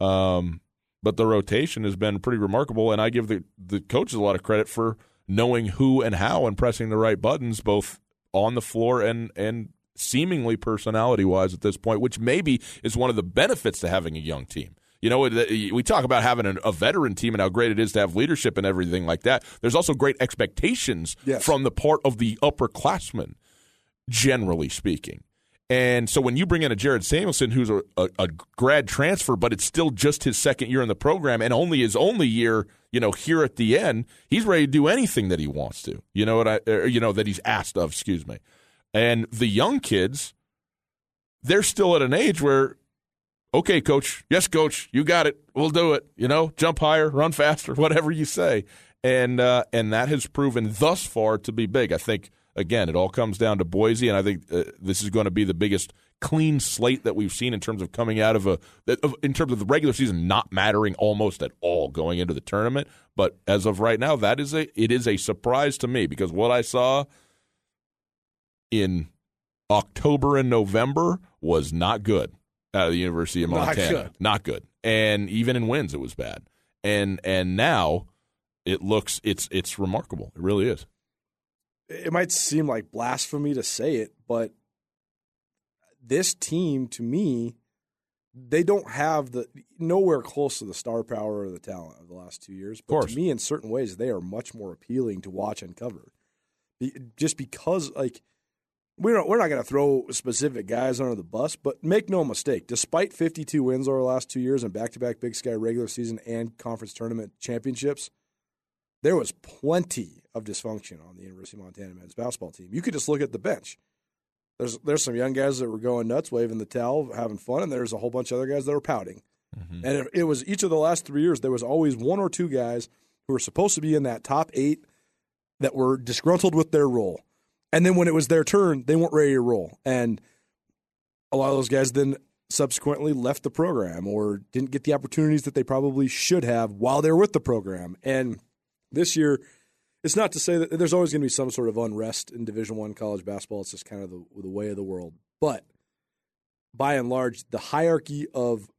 um, but the rotation has been pretty remarkable, and I give the the coaches a lot of credit for knowing who and how and pressing the right buttons, both on the floor and and seemingly personality wise at this point, which maybe is one of the benefits to having a young team. You know, we talk about having a veteran team and how great it is to have leadership and everything like that. There's also great expectations yes. from the part of the upperclassmen, generally speaking. And so when you bring in a Jared Samuelson, who's a, a, a, grad transfer, but it's still just his second year in the program and only his only year, you know, here at the end, he's ready to do anything that he wants to. You know what I, or, you know, that he's asked of. Excuse me. And the young kids, they're still at an age where, okay, coach, yes, coach, you got it, we'll do it. You know, jump higher, run faster, whatever you say. And uh, and that has proven thus far to be big. I think again, it all comes down to Boise, and I think uh, this is going to be the biggest clean slate that we've seen in terms of coming out of a in terms of the regular season not mattering almost at all going into the tournament. But as of right now, that is a it is a surprise to me because what I saw in October and November was not good out of the University of Montana. Not good. Not good. And even in wins, it was bad. And and now it looks it's it's remarkable. It really is it might seem like blasphemy to say it, but this team to me they don't have the nowhere close to the star power or the talent of the last two years. But to me, in certain ways, they are much more appealing to watch and cover. Just because, like, we're not, we're not going to throw specific guys under the bus, but make no mistake, despite 52 wins over the last two years and back to back Big Sky regular season and conference tournament championships, there was plenty of dysfunction on the University of Montana men's basketball team. You could just look at the bench. There's there's some young guys that were going nuts, waving the towel, having fun, and there's a whole bunch of other guys that were pouting. Mm-hmm. And it, it was each of the last three years, there was always one or two guys who were supposed to be in that top eight that were disgruntled with their role. And then when it was their turn, they weren't ready to roll. And a lot of those guys then subsequently left the program or didn't get the opportunities that they probably should have while they were with the program. And this year, it's not to say that there's always going to be some sort of unrest in Division One college basketball. It's just kind of the, the way of the world. But by and large, the hierarchy of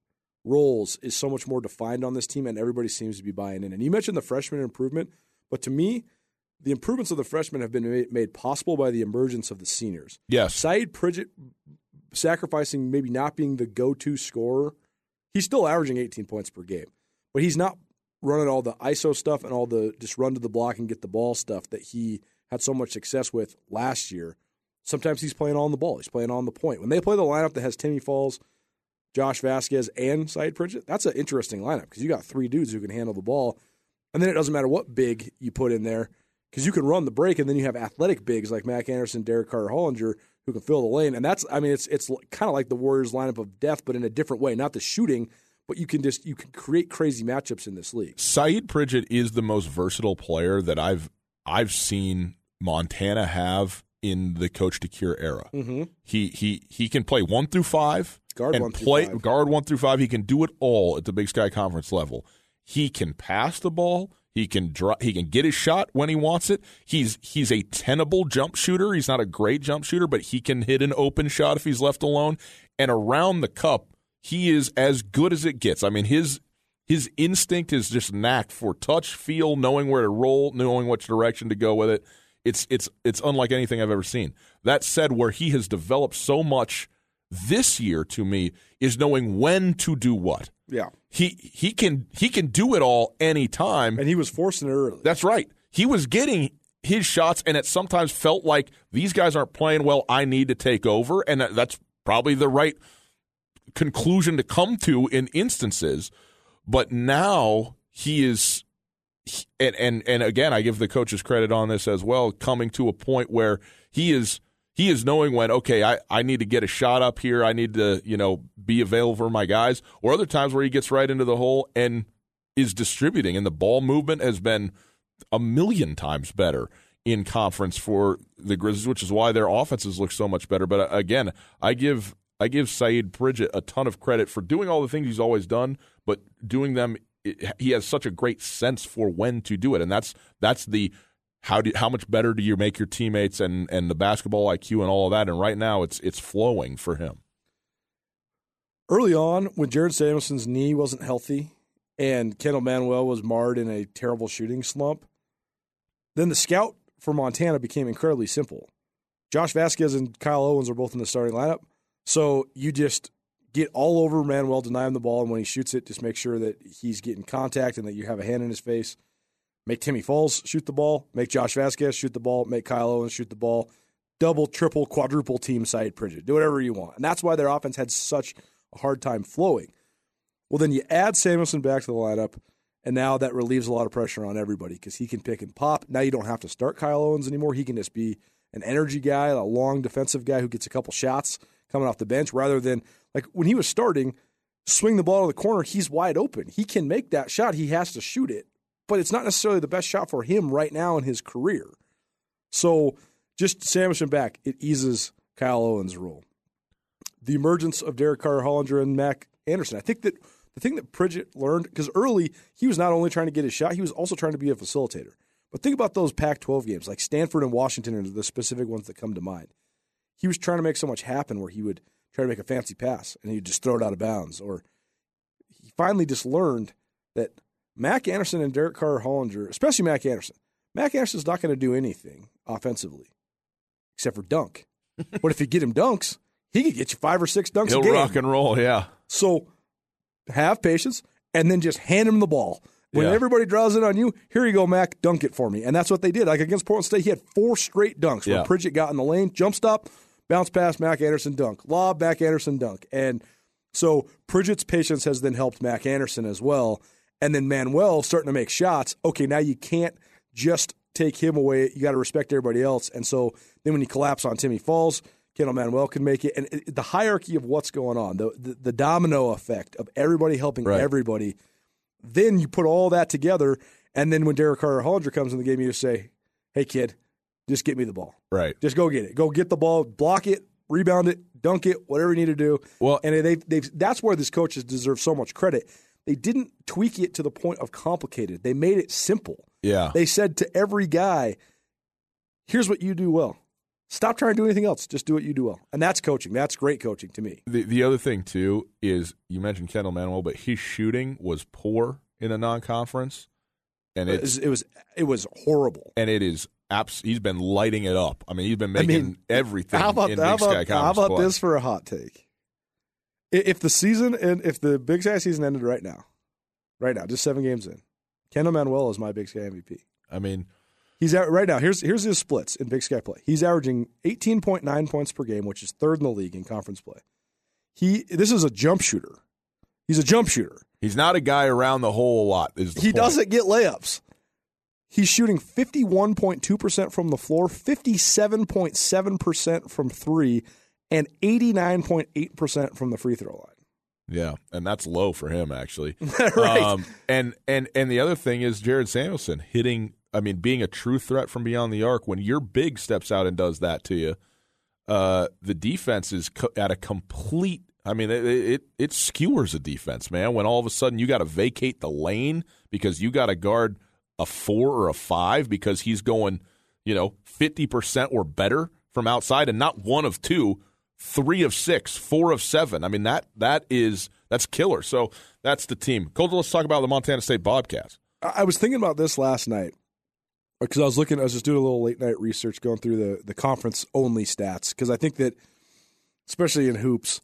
roles is so much more defined on this team, and everybody seems to be buying in. And you mentioned the freshman improvement, but to me, the improvements of the freshmen have been made possible by the emergence of the seniors. Yes. Saeed Pridgett sacrificing maybe not being the go to scorer. He's still averaging 18 points per game, but he's not running all the ISO stuff and all the just run to the block and get the ball stuff that he had so much success with last year. Sometimes he's playing on the ball. He's playing on the point. When they play the lineup that has Timmy Falls, Josh Vasquez, and Saeed Pridgett, that's an interesting lineup because you got three dudes who can handle the ball. And then it doesn't matter what big you put in there because you can run the break, and then you have athletic bigs like Mac Anderson, Derek Carter Hollinger who can fill the lane. And that's, I mean, it's it's kind of like the Warriors lineup of death, but in a different way. Not the shooting, but you can just you can create crazy matchups in this league. Saeed Pridgett is the most versatile player that I've I've seen Montana have in the Coach DeCuire era. Mm-hmm. He he he can play one through five guard and one play five. guard one through five. He can do it all at the Big Sky Conference level. He can pass the ball. He can draw, he can get his shot when he wants it. He's he's a tenable jump shooter. He's not a great jump shooter, but he can hit an open shot if he's left alone. And around the cup, he is as good as it gets. I mean, his his instinct is just knack for touch, feel, knowing where to roll, knowing which direction to go with it. It's it's it's unlike anything I've ever seen. That said, where he has developed so much this year to me is knowing when to do what. Yeah. He he can he can do it all anytime. And he was forcing it early. That's right. He was getting his shots and it sometimes felt like these guys aren't playing well, I need to take over and that's probably the right conclusion to come to in instances. But now he is, and and and again, I give the coaches credit on this as well, coming to a point where he is he is knowing when okay I, I need to get a shot up here i need to you know be available for my guys or other times where he gets right into the hole and is distributing and the ball movement has been a million times better in conference for the grizzlies which is why their offenses look so much better but uh, again i give i give saeed Pridgett a ton of credit for doing all the things he's always done but doing them he has such a great sense for when to do it and that's that's the how do how much better do you make your teammates and and the basketball IQ and all of that? And right now, it's it's flowing for him. Early on, when Jared Samuelson's knee wasn't healthy and Kendal Manuel was marred in a terrible shooting slump, then the scout for Montana became incredibly simple. Josh Vasquez and Kyle Owens are both in the starting lineup, so you just get all over Manuel, deny him the ball, and when he shoots it, just make sure that he's getting contact and that you have a hand in his face Make Timmy Falls shoot the ball. Make Josh Vasquez shoot the ball. Make Kyle Owens shoot the ball. Double, triple, quadruple team Saeed Pridgett. Do whatever you want. And that's why their offense had such a hard time flowing. Well, then you add Samuelson back to the lineup, and now that relieves a lot of pressure on everybody because he can pick and pop. Now you don't have to start Kyle Owens anymore. He can just be an energy guy, a long defensive guy who gets a couple shots coming off the bench rather than like when he was starting, swing the ball to the corner, he's wide open. He can make that shot. He has to shoot it but it's not necessarily the best shot for him right now in his career. So just Samuelson back, it eases Kyle Owens' role. The emergence of Derek Carter Hollinger and Mac Anderson. I think that the thing that Pridgett learned, because early he was not only trying to get his shot, he was also trying to be a facilitator. But think about those Pac 12 games, like Stanford and Washington are the specific ones that come to mind. He was trying to make so much happen where he would try to make a fancy pass and he'd just throw it out of bounds. Or he finally just learned that Mac Anderson and Derek Carter Hollinger, especially Mac Anderson. Mac Anderson's not going to do anything offensively except for dunk. but if you get him dunks, he could get you five or six dunks He'll a game. rock and roll, yeah. So have patience and then just hand him the ball. When Yeah. everybody draws in on you, here you go, Mac, dunk it for me. And that's what they did. Like against Portland State, he had four straight dunks where Yeah. Pridgett got in the lane, jump stop, bounce pass, Mac Anderson dunk, lob, Mac Anderson dunk. And so Pridgett's patience has then helped Mac Anderson as well. And then Manuel starting to make shots. Okay, now you can't just take him away. You got to respect everybody else. And so then when you collapse on Timmy Falls, Kendal Manuel can make it. And it, the hierarchy of what's going on, the, the, the domino effect of everybody helping Right. everybody, then you put all that together. And then when Derek Carter Hollinger comes in the game, you just say, hey, kid, just get me the ball. Right. Just go get it. Go get the ball, block it, rebound it, dunk it, whatever you need to do. Well- and they they've that's where these coaches deserve so much credit. They didn't tweak it to the point of complicated. They made it simple. Yeah. They said to every guy, "Here's what you do well. Stop trying to do anything else. Just do what you do well." And that's coaching. That's great coaching to me. The the other thing too is you mentioned Kendal Manuel, but his shooting was poor in a non-conference, and it was, it was horrible. and it is abs- He's been lighting it up. I mean, he's been I making mean, everything How about in how Big Sky about, how about play. this for a hot take? If the season and if the Big Sky season ended right now, right now, just seven games in, Kendal Manuel is my Big Sky MVP. I mean, He's at right now. Here's here's his splits in Big Sky play. He's averaging 18.9 points per game, which is third in the league in conference play. He this is a jump shooter. He's a jump shooter. he's not a guy around the hole a lot. Is the He point. doesn't get layups. He's shooting 51.2% from the floor, 57.7% from 3, and 89.8% from the free throw line. Yeah, and that's low for him actually. right. Um, and and and the other thing is Jared Samuelson hitting. I mean, being a true threat from beyond the arc. When your big steps out and does that to you, uh, the defense is co- at a complete. I mean, it, it it skewers a defense, man. When all of a sudden you got to vacate the lane because you got to guard a four or a five because he's going, you know, fifty percent or better from outside, and not one of two, three of six, four of seven. I mean that that is that's killer. So that's the team. Colter, let's talk about the Montana State Bobcats. I I was thinking about this last night because I was looking, I was just doing a little late night research, going through the the conference only stats because I think that, especially in hoops,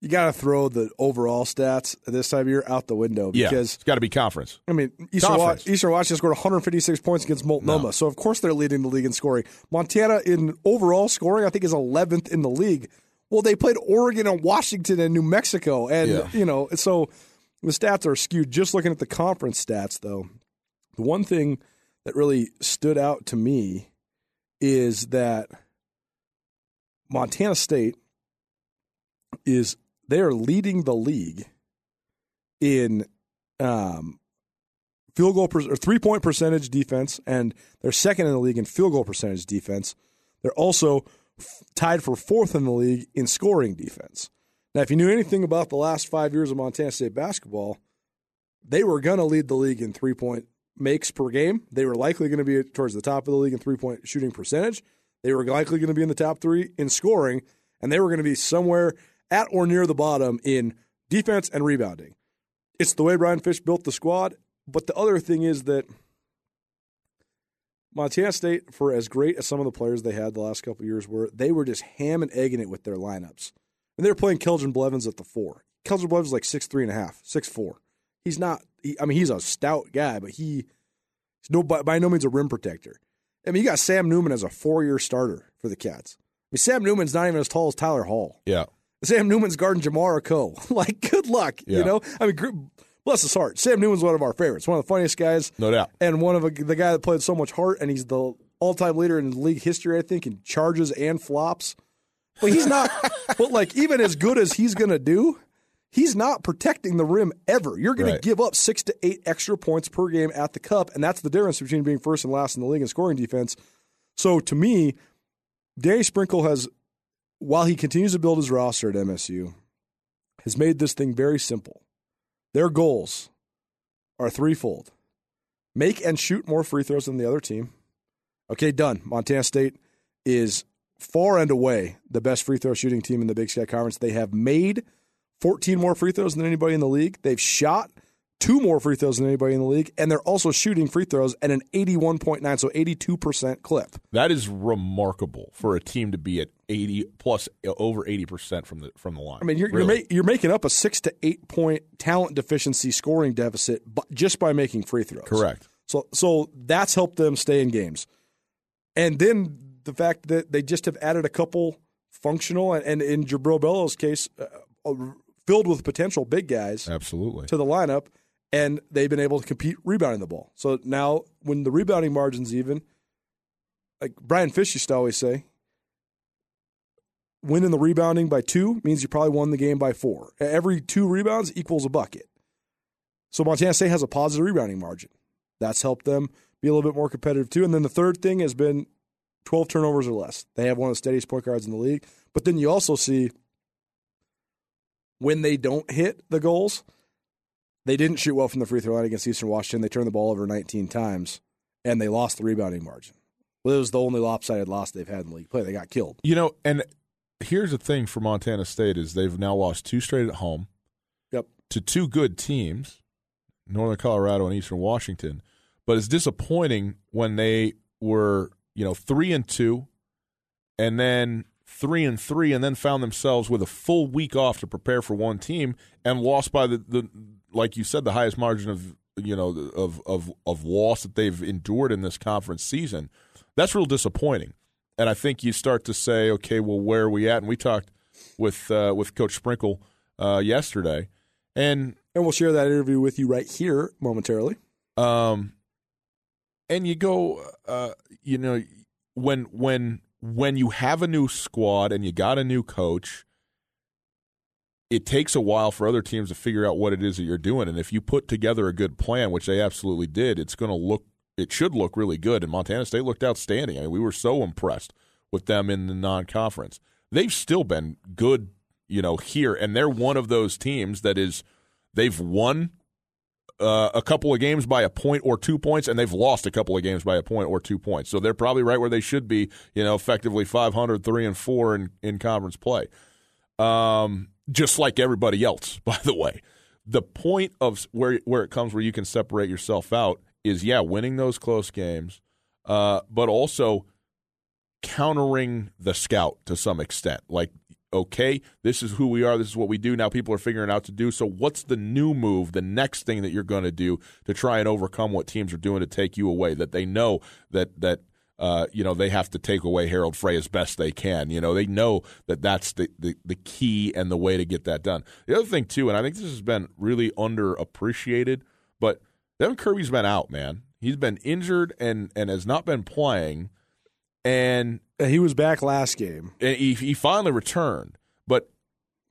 you got to throw the overall stats this time of year out the window Yeah, because it's got to be conference. I mean Eastern, Wa- Conference. Eastern Washington scored 156 points against Multnomah, so of course they're leading the league in scoring. Montana in overall scoring, I think, is 11th in the league. Well, they played Oregon and Washington and New Mexico, and Yeah. you know, so the stats are skewed. Just looking at the conference stats, though, the one thing that really stood out to me is that Montana State is they are leading the league in um, field goal per, or three point percentage defense, and they're second in the league in field goal percentage defense. They're also f- tied for fourth in the league in scoring defense. Now, if you knew anything about the last five years of Montana State basketball, they were going to lead the league in three point makes per game. They were likely going to be towards the top of the league in three point shooting percentage. They were likely going to be in the top three in scoring, and they were going to be somewhere at or near the bottom in defense and rebounding. It's the way Brian Fish built the squad. But the other thing is that Montana State, for as great as some of the players they had the last couple years were, they were just ham and egging it with their lineups. And they were playing Keljin Blevins at the four. Keljin Blevins is like six three and a half, six four. He's not. He, I mean, he's a stout guy, but he, he's no by, by no means a rim protector. I mean, you got Sam Neumann as a four year starter for the Cats. I mean, Sam Neumann's not even as tall as Tyler Hall. Yeah. Sam Neumann's guarding Jamar Akoh. like, good luck. Yeah. You know, I mean, bless his heart. Sam Neumann's one of our favorites, one of the funniest guys, No doubt. and one of a, the guy that played so much heart, and he's the all time leader in league history, I think, in charges and flops. But he's not. but like, even as good as he's gonna do, he's not protecting the rim ever. You're gonna give up six to eight extra points per game at the cup, and that's the difference between being first and last in the league in scoring defense. So to me, Danny Sprinkle has, while he continues to build his roster at MSU, has made this thing very simple. Their goals are threefold make and shoot more free throws than the other team. Okay, done. Montana State is far and away the best free throw shooting team in the Big Sky Conference. They have made 14 more free throws than anybody in the league. They've shot two more free throws than anybody in the league, and they're also shooting free throws at an 81.9, so 82% clip. That is remarkable for a team to be at 80 plus over 80% from the from the line. I mean, you're Really. you're, you're making up a six to eight point talent deficiency scoring deficit just by making free throws. correct. So so that's helped them stay in games. And then the fact that they just have added a couple functional and, and in Jubrile Belo's case, uh, uh, filled with potential big guys Absolutely. to the lineup, and they've been able to compete rebounding the ball. So now when the rebounding margin's even, like Brian Fish used to always say, winning the rebounding by two means you probably won the game by four. Every two rebounds equals a bucket. So Montana State has a positive rebounding margin. That's helped them be a little bit more competitive too. And then the third thing has been 12 turnovers or less. They have one of the steadiest point guards in the league. But then you also see when they don't hit the goals, they didn't shoot well from the free throw line against Eastern Washington. They turned the ball over 19 times, and they lost the rebounding margin. Well, it was the only lopsided loss they've had in league play. They got killed. You know, and here's the thing for Montana State is they've now lost two straight at home Yep. to two good teams, Northern Colorado and Eastern Washington. But it's disappointing when they were, you know, three and two, and then three and three, and then found themselves with a full week off to prepare for one team and lost by the, the like you said, the highest margin of you know of of of loss that they've endured in this conference season. That's real disappointing. And I think you start to say, okay, well, where are we at? And we talked with uh, with Coach Sprinkle uh, yesterday, and And we'll share that interview with you right here momentarily. um, and you go, uh, you know, when when when you have a new squad and you got a new coach, it takes a while for other teams to figure out what it is that you're doing. And if you put together a good plan, which they absolutely did, it's going to look, it should look really good. And Montana State looked outstanding. I mean, we were so impressed with them in the non-conference. They've still been good, you know, here, and they're one of those teams that is, they've won uh, a couple of games by a point or two points, and they've lost a couple of games by a point or two points. So they're probably right where they should be, you know, effectively 500, 3 and 4 in, in conference play. Um, just like everybody else, by the way. The point of where where it comes where you can separate yourself out is yeah, winning those close games, uh, but also countering the scout to some extent. Like, okay, this is who we are, this is what we do. Now people are figuring out to do. So what's the new move, the next thing that you're going to do to try and overcome what teams are doing to take you away? That they know that that uh, you know they have to take away Harald Frey as best they can. You know they know that that's the, the the key and the way to get that done. The other thing too, and I think this has been really underappreciated, but Devin Kirby's been out, man. He's been injured and and has not been playing. And he was back last game, and he, he finally returned. But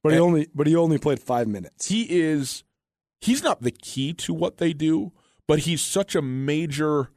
but he only but he only played five minutes. He is he's not the key to what they do, but he's such a major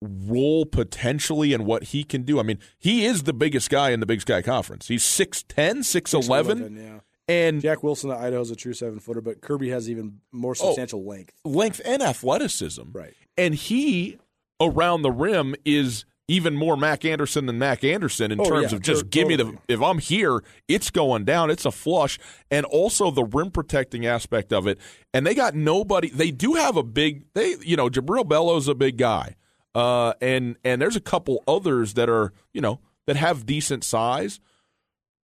role potentially and what he can do. I mean, he is the biggest guy in the Big Sky Conference. He's 6'10", 6'11", yeah. And Jack Wilson at Idaho is a true seven footer, but Kirby has even more oh, substantial oh, length, length and athleticism. Right, and he around the rim is even more Mac Anderson than Mac Anderson in oh, terms yeah, of just t- give totally. me the if I'm here, it's going down, it's a flush, and also the rim protecting aspect of it. And they got nobody. They do have a big. They you know Jubrile Belo's a big guy, uh, and and there's a couple others that are you know that have decent size,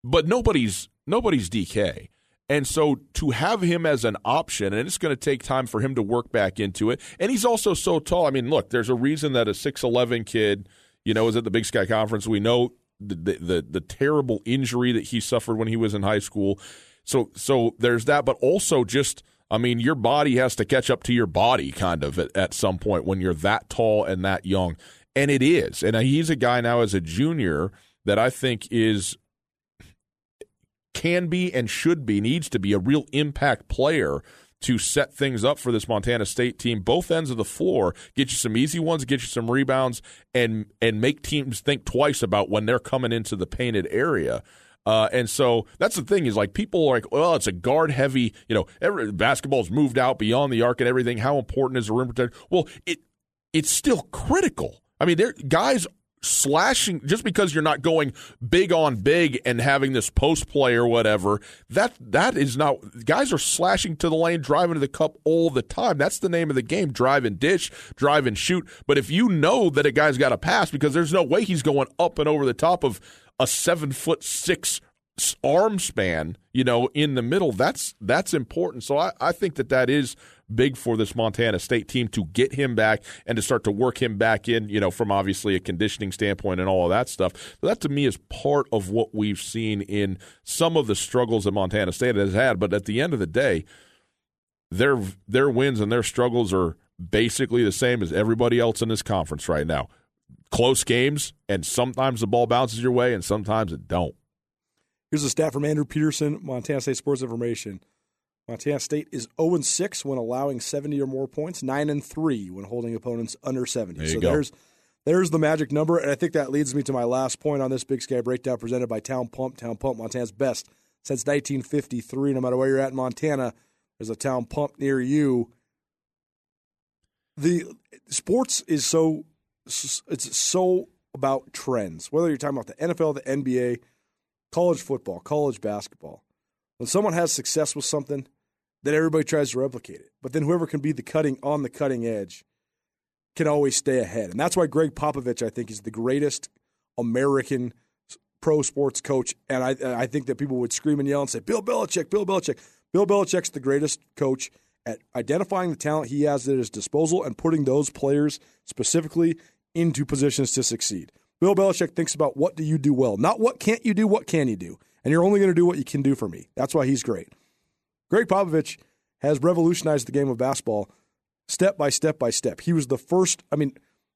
but nobody's nobody's DK. And so to have him as an option, and it's going to take time for him to work back into it. And he's also so tall. I mean, look, there's a reason that a 6'11 kid, you know, is at the Big Sky Conference. We know the, the, the, the terrible injury that he suffered when he was in high school. So, so there's that, but also just, I mean, your body has to catch up to your body kind of at, at some point when you're that tall and that young. And it is. And uh, he's a guy now as a junior that I think is can be and should be, needs to be a real impact player to set things up for this Montana State team, both ends of the floor, get you some easy ones, get you some rebounds, and and make teams think twice about when they're coming into the painted area. Uh, and so that's the thing is like people are like, well, it's a guard heavy, you know, every, basketball's moved out beyond the arc and everything. How important is a rim protector? Well, it it's still critical. I mean, there guys slashing just because you're not going big on big and having this post play or whatever that that is not guys are slashing to the lane driving to the cup all the time that's the name of the game drive and dish drive and shoot but if you know that a guy's got a pass because there's no way he's going up and over the top of a seven foot six arm span you know in the middle that's that's important so i, I think that that is big for this Montana State team to get him back and to start to work him back in, you know, from obviously a conditioning standpoint and all of that stuff. that to me is part of what we've seen in some of the struggles that Montana State has had. But at the end of the day, their their wins and their struggles are basically the same as everybody else in this conference right now. Close games, and sometimes the ball bounces your way, and sometimes it don't. Here's a stat from Andrew Peterson, Montana State Sports Information. Montana State is 0 6 when allowing 70 or more points, 9 and 3 when holding opponents under 70. There so go. there's there's the magic number, and I think that leads me to my last point on this Big Sky breakdown presented by Town Pump. Town Pump, Montana's best since 1953. No matter where you're at in Montana, there's a Town Pump near you. The sports is so it's so about trends. Whether you're talking about the NFL, the NBA, college football, college basketball. When someone has success with something, that everybody tries to replicate it. But then whoever can be the cutting on the cutting edge can always stay ahead. And that's why Gregg Popovich, I think, is the greatest American pro sports coach. And I, I think that people would scream and yell and say, Bill Belichick, Bill Belichick. Bill Belichick's the greatest coach at identifying the talent he has at his disposal and putting those players specifically into positions to succeed. Bill Belichick thinks about what do you do well, not what can't you do, what can you do. And you're only going to do what you can do for me. That's why he's great. Gregg Popovich has revolutionized the game of basketball step by step by step. He was the first, I mean,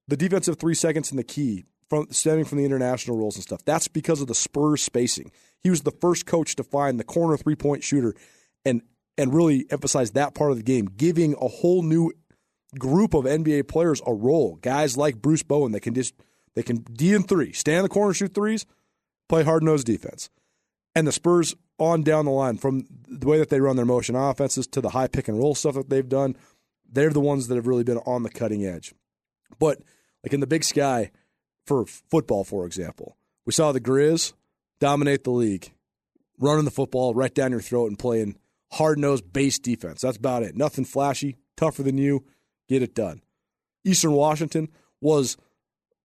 the defensive three seconds in the key from stemming from the international rules and stuff. That's because of the Spurs spacing. He was the first coach to find the corner three point shooter and and really emphasize that part of the game, giving a whole new group of NBA players a role. Guys like Bruce Bowen that can just they can D and three, stand in the corner, shoot threes, play hard nosed defense. And the Spurs on down the line, from the way that they run their motion offenses to the high pick and roll stuff that they've done, they're the ones that have really been on the cutting edge. But like in the big sky for football, for example, we saw the Grizz dominate the league, running the football right down your throat and playing hard nosed base defense. That's about it. Nothing flashy, tougher than you, get it done. Eastern Washington was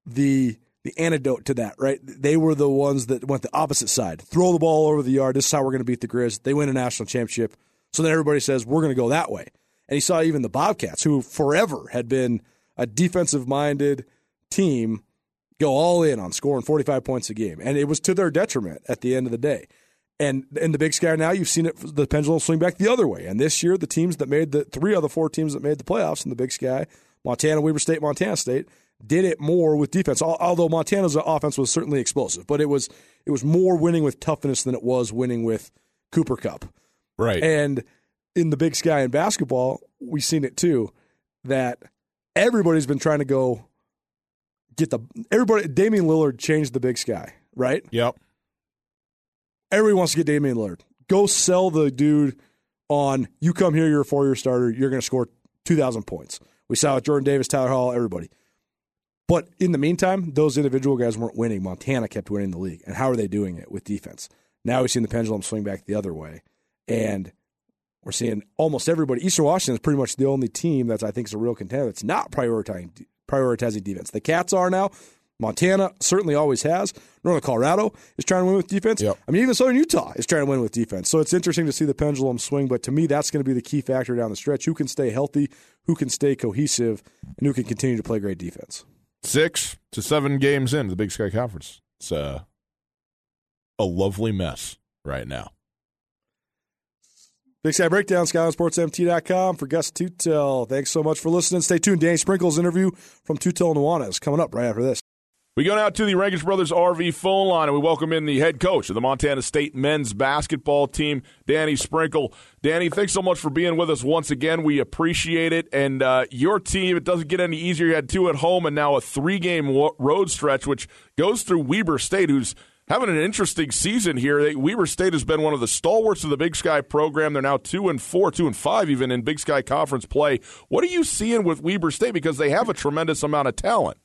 the the antidote to that, right? They were the ones that went the opposite side. Throw the ball over the yard. This is how we're going to beat the Grizz. They win a national championship. So then everybody says, we're going to go that way. And he saw even the Bobcats, who forever had been a defensive minded team, go all in on scoring 45 points a game. And it was to their detriment at the end of the day. And in the Big Sky now, you've seen it the pendulum swing back the other way. And this year, the teams that made the three of the four teams that made the playoffs in the Big Sky, Montana, Weber State, Montana State, did it more with defense. Although Montana's offense was certainly explosive, but it was it was more winning with toughness than it was winning with Cooper Kupp. Right. And in the Big Sky in basketball, we've seen it too that everybody's been trying to go get the everybody. Damian Lillard changed the Big Sky, right? Yep. Everybody wants to get Damian Lillard. Go sell the dude on you come here, you're a four year starter, you're going to score 2,000 points. We saw it Jordan Davis, Tyler Hall, everybody. But in the meantime, those individual guys weren't winning. Montana kept winning the league. And how are they doing it with defense? Now we've seen the pendulum swing back the other way. And we're seeing almost everybody. Eastern Washington is pretty much the only team that's, I think, is a real contender that's not prioritizing, prioritizing defense. The Cats are now. Montana certainly always has. Northern Colorado is trying to win with defense. Yep. I mean, even Southern Utah is trying to win with defense. So it's interesting to see the pendulum swing. But to me, that's going to be the key factor down the stretch. Who can stay healthy, who can stay cohesive, and who can continue to play great defense. Six to seven games into the Big Sky Conference. It's uh, a lovely mess right now. Big Sky Breakdown, SkylineSportsMT.com for Gus Tutel. Thanks so much for listening. Stay tuned. Danny Sprinkle's interview from Tutel Nuanez coming up right after this. We go now to the Rankins Brothers RV phone line, and we welcome in the head coach of the Montana State men's basketball team, Danny Sprinkle. Danny, thanks so much for being with us once again. We appreciate it. And uh, your team, it doesn't get any easier. You had two at home and now a three game road stretch, which goes through Weber State, who's having an interesting season here. Weber State has been one of the stalwarts of the Big Sky program. They're now two and four, two and five, even in Big Sky Conference play. What are you seeing with Weber State? Because they have a tremendous amount of talent.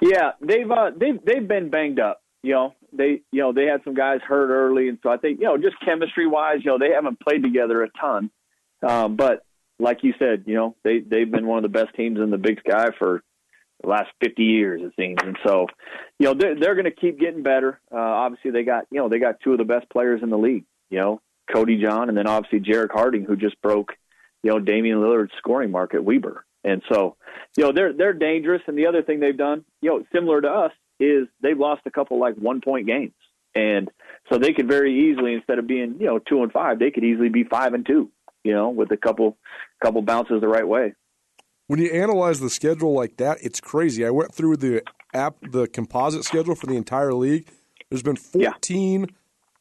Yeah, they've uh, they've they've been banged up. You know, they you know they had some guys hurt early, and so I think you know just chemistry wise, you know they haven't played together a ton. Um, but like you said, you know they they've been one of the best teams in the Big Sky for the last 50 years it seems, and so you know they're they're going to keep getting better. Uh, obviously, they got you know they got two of the best players in the league. You know, Cody John, and then obviously Jerrick Harding, who just broke you know Damian Lillard's scoring mark at Weber. And so, you know, they're they're dangerous. And the other thing they've done, you know, similar to us, is they've lost a couple like one point games. And so they could very easily, instead of being, you know, two and five, they could easily be five and two, you know, with a couple couple bounces the right way. When you analyze the schedule like that, it's crazy. I went through the app the composite schedule for the entire league. There's been 14 yeah.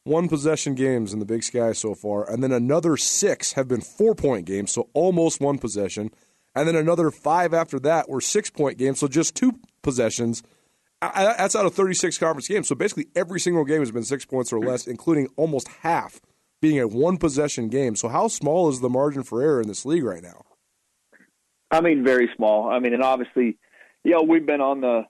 one possession games in the Big Sky so far, and then another six have been four point games, so almost one possession and then another five after that were six point games, so just two possessions. That's out of 36 conference games. So basically, every single game has been six points or less, including almost half being a one possession game. So, how small is the margin for error in this league right now? I mean, very small. I mean, and obviously, you know, we've been on the,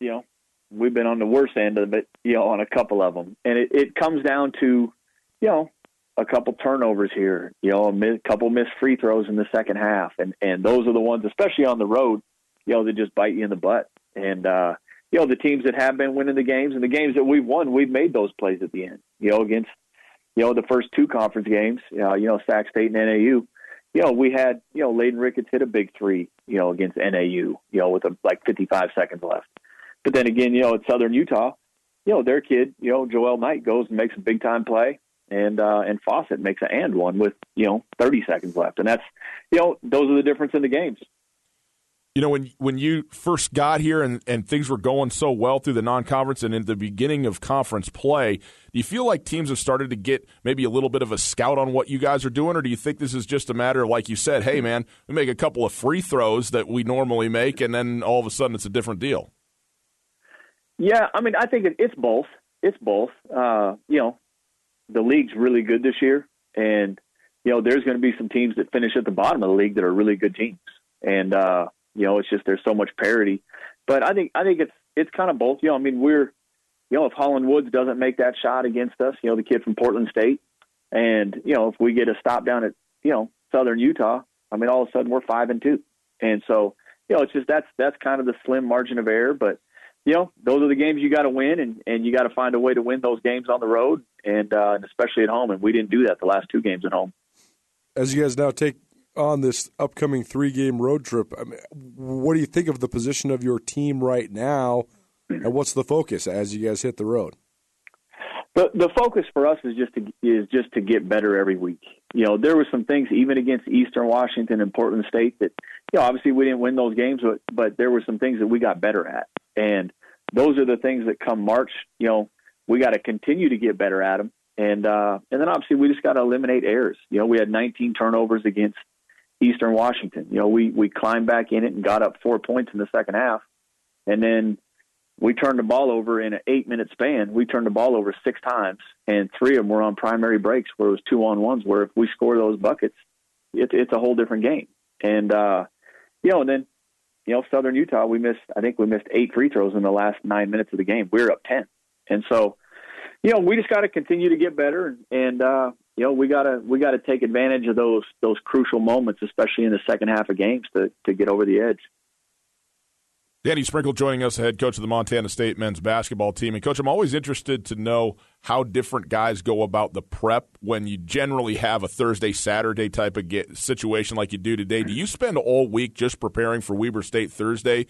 you know, we've been on the worst end of it, you know, on a couple of them. And it, it comes down to, you know, a couple turnovers here, you know, a couple missed free throws in the second half, and and those are the ones, especially on the road, you know, that just bite you in the butt. And uh, you know, the teams that have been winning the games and the games that we've won, we've made those plays at the end. You know, against you know the first two conference games, uh, you know, Sac State and NAU. You know, we had you know Layden Ricketts hit a big three, you know, against NAU, you know, with a, like 55 seconds left. But then again, you know, at Southern Utah, you know, their kid, you know, Joel Knight goes and makes a big time play and uh, and Fawcett makes an and one with you know 30 seconds left, and that's you know those are the difference in the games. You know when when you first got here and, and things were going so well through the non-conference and in the beginning of conference play, do you feel like teams have started to get maybe a little bit of a scout on what you guys are doing, or do you think this is just a matter of like you said, hey man, we make a couple of free throws that we normally make, and then all of a sudden it's a different deal? Yeah, I mean, I think it's both. It's both. Uh, you know, the league's really good this year, and you know there's going to be some teams that finish at the bottom of the league that are really good teams, and uh, you know it's just there's so much parity. But I think I think it's it's kind of both. You know, I mean we're you know if Holland Woods doesn't make that shot against us, you know the kid from Portland State, and you know if we get a stop down at you know Southern Utah, I mean all of a sudden we're five and two, and so you know it's just that's that's kind of the slim margin of error, but you know, those are the games you got to win, and and you got to find a way to win those games on the road, and uh, and especially at home. And we didn't do that the last two games at home. As you guys now take on this upcoming three game road trip, I mean, what do you think of the position of your team right now, and what's the focus as you guys hit the road? The the focus for us is just to is just to get better every week. you know, there were some things even against Eastern Washington and Portland State that, you know, obviously we didn't win those games, but but there were some things that we got better at, and those are the things that come March, you know, we got to continue to get better at them, and uh, and then obviously we just got to eliminate errors. You know, we had 19 turnovers against Eastern Washington. You know, we we climbed back in it and got up four points in the second half, and then we turned the ball over in an eight minute span. We turned the ball over six times, and three of them were on primary breaks where it was two on ones. Where if we score those buckets, it, it's a whole different game. And uh, you know, and then you know, Southern Utah, we missed. I think we missed eight free throws in the last nine minutes of the game. We were up ten, and so you know, we just got to continue to get better, and, and uh, you know, we gotta we gotta take advantage of those those crucial moments, especially in the second half of games, to to get over the edge. Danny Sprinkle joining us, head coach of the Montana State men's basketball team. And, coach, I'm always interested to know how different guys go about the prep when you generally have a Thursday, Saturday type of get, situation like you do today. Do you spend all week just preparing for Weber State Thursday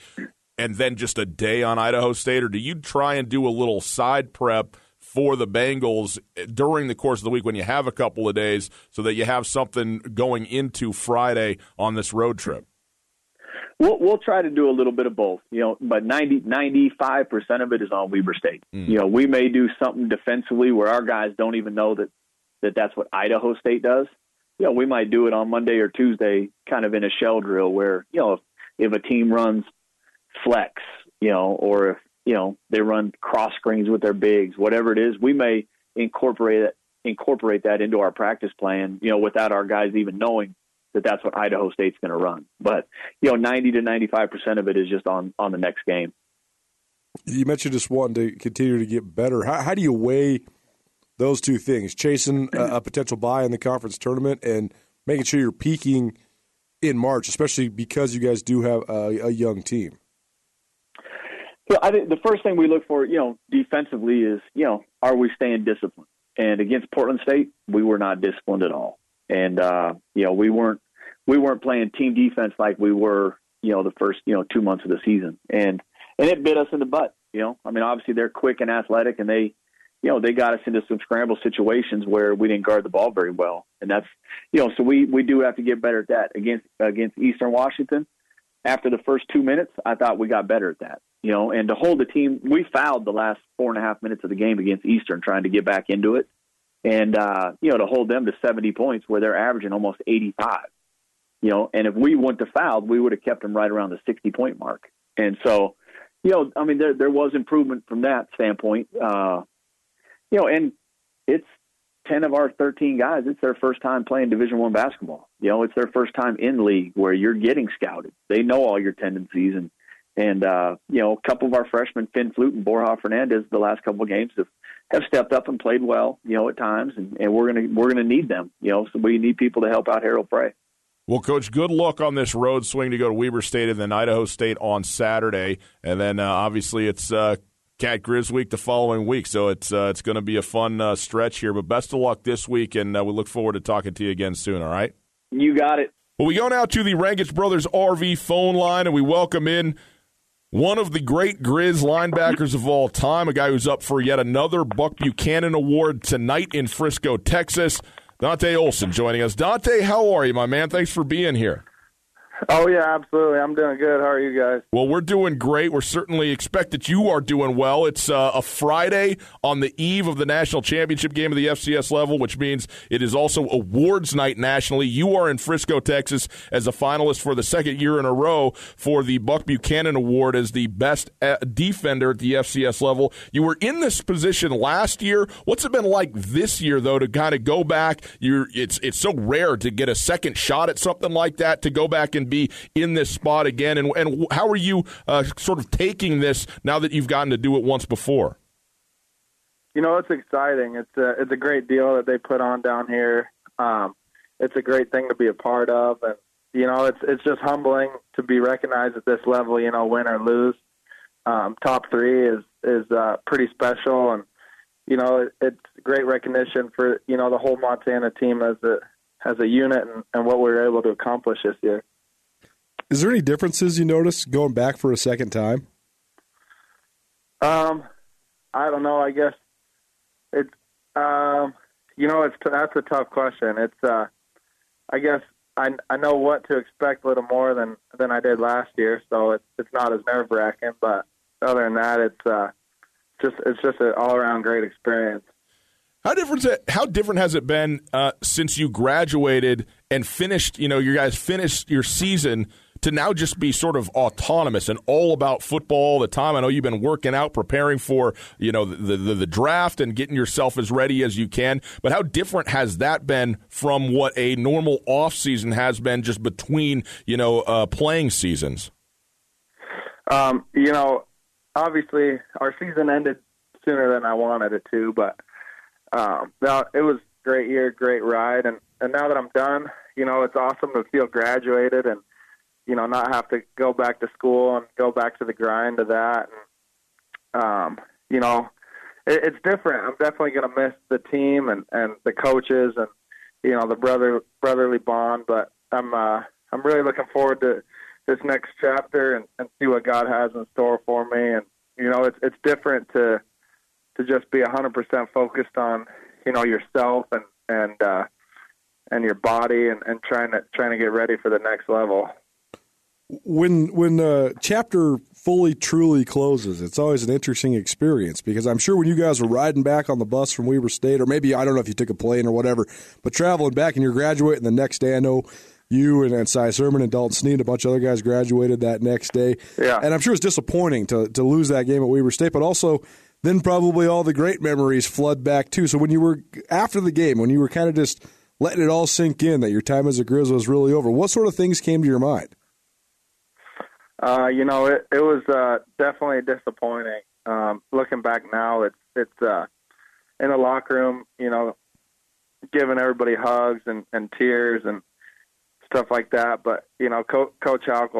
and then just a day on Idaho State, or do you try and do a little side prep? for the Bengals during the course of the week when you have a couple of days so that you have something going into Friday on this road trip? We'll, we'll try to do a little bit of both, you know, but 90, 95% of it is on Weber State. Mm. You know, we may do something defensively where our guys don't even know that, that that's what Idaho State does. You know, we might do it on Monday or Tuesday, kind of in a shell drill where, you know, if, if a team runs flex, you know, or if, you know, they run cross screens with their bigs, whatever it is, we may incorporate it, incorporate that into our practice plan, you know, without our guys even knowing that that's what Idaho State's going to run. But you know, ninety to ninety-five percent of it is just on on the next game. You mentioned just wanting to continue to get better. How, how do you weigh those two things? Chasing a, a potential bye in the conference tournament and making sure you're peaking in March, especially because you guys do have a, a young team. So I think the first thing we look for, you know, defensively is, you know, are we staying disciplined? And against Portland State, we were not disciplined at all. And uh, you know, we weren't we weren't playing team defense like we were, you know, the first, you know, two months of the season. And and it bit us in the butt, you know. I mean, obviously they're quick and athletic and they you know, they got us into some scramble situations where we didn't guard the ball very well. And that's you know, so we we do have to get better at that. Against against Eastern Washington, after the first two minutes, I thought we got better at that. You know, and to hold the team we fouled the last four and a half minutes of the game against Eastern trying to get back into it. And uh, you know, to hold them to seventy points where they're averaging almost eighty five you know, and if we wouldn't fouled, we would have kept them right around the 60 point mark. And so, you know, I mean, there, there was improvement from that standpoint. Uh, you know, and it's 10 of our 13 guys, it's their first time playing Division One basketball. You know, it's their first time in league where you're getting scouted. They know all your tendencies and, and, uh, you know, a couple of our freshmen, Finn Fleute and Borja Fernandez, the last couple of games have, have stepped up and played well, you know, at times, and, and we're gonna we're gonna need them, you know. So we need people to help out Harald Frey. Well, Coach, good luck on this road swing to go to Weber State and then Idaho State on Saturday, and then uh, obviously it's uh, Cat Grizz week the following week, so it's uh, it's going to be a fun uh, stretch here. But best of luck this week, and uh, we look forward to talking to you again soon. All right, you got it. Well, we go now to the Rangitsch Brothers RV phone line, and we welcome in one of the great Grizz linebackers of all time, a guy who's up for yet another Buck Buchanan Award tonight in Frisco, Texas. Dante Olson joining us. Dante, how are you, my man? Thanks for being here. Oh yeah, absolutely. I'm doing good. How are you guys? Well, we're doing great. We're certainly expect that you are doing well. It's uh, a Friday on the eve of the national championship game of the FCS level, which means it is also awards night nationally. You are in Frisco, Texas, as a finalist for the second year in a row for the Buck Buchanan Award as the best uh, defender at the FCS level. You were in this position last year. What's it been like this year, though, to kind of go back? You're it's it's so rare to get a second shot at something like that to go back and be in this spot again? And, and how are you uh, sort of taking this now that you've gotten to do it once before? You know, it's exciting. It's a it's a great deal that they put on down here. Um, it's a great thing to be a part of, and you know, it's it's just humbling to be recognized at this level. You know, win or lose, um, top three is is uh, pretty special, and you know, it, it's great recognition for you know the whole Montana team as a as a unit and, and what we were able to accomplish this year. Is there any differences you notice going back for a second time? Um, I don't know. I guess it. Um, you know, it's that's a tough question. It's uh, I guess I I know what to expect a little more than than I did last year, so it's it's not as nerve wracking. But other than that, it's uh, just it's just an all around great experience. How different? How different has it been uh, since you graduated and finished? You know, you guys finished your season to now just be sort of autonomous and all about football all the time. I know you've been working out, preparing for you know the, the, the draft and getting yourself as ready as you can. But how different has that been from what a normal off season has been just between you know uh, playing seasons? Um, you know, obviously our season ended sooner than I wanted it to, but um, now it was great year, great ride, and and now that I'm done, you know, it's awesome to feel graduated and you know not have to go back to school and go back to the grind of that. And um, you know, it, it's different. I'm definitely going to miss the team and and the coaches and you know the brother brotherly bond, but I'm uh, I'm really looking forward to this next chapter and, and see what God has in store for me. And you know, it's it's different to to just be a 100% focused on you know yourself and and uh, and your body and, and trying to trying to get ready for the next level. When when a chapter fully truly closes, it's always an interesting experience because I'm sure when you guys were riding back on the bus from Weber State, or maybe I don't know if you took a plane or whatever, but traveling back and you're graduating the next day, I know you and, and Cy Sermon and Dalton Sneed, and a bunch of other guys graduated that next day. Yeah. And I'm sure it's disappointing to, to lose that game at Weber State, but also then probably all the great memories flood back too. So when you were after the game, when you were kind of just letting it all sink in that your time as a Grizz was really over, what sort of things came to your mind? Uh, you know, it, it was uh, definitely disappointing. Um, looking back now, it's it's uh, in the locker room, you know, giving everybody hugs and, and tears and stuff like that. But you know, Co- Coach Hauck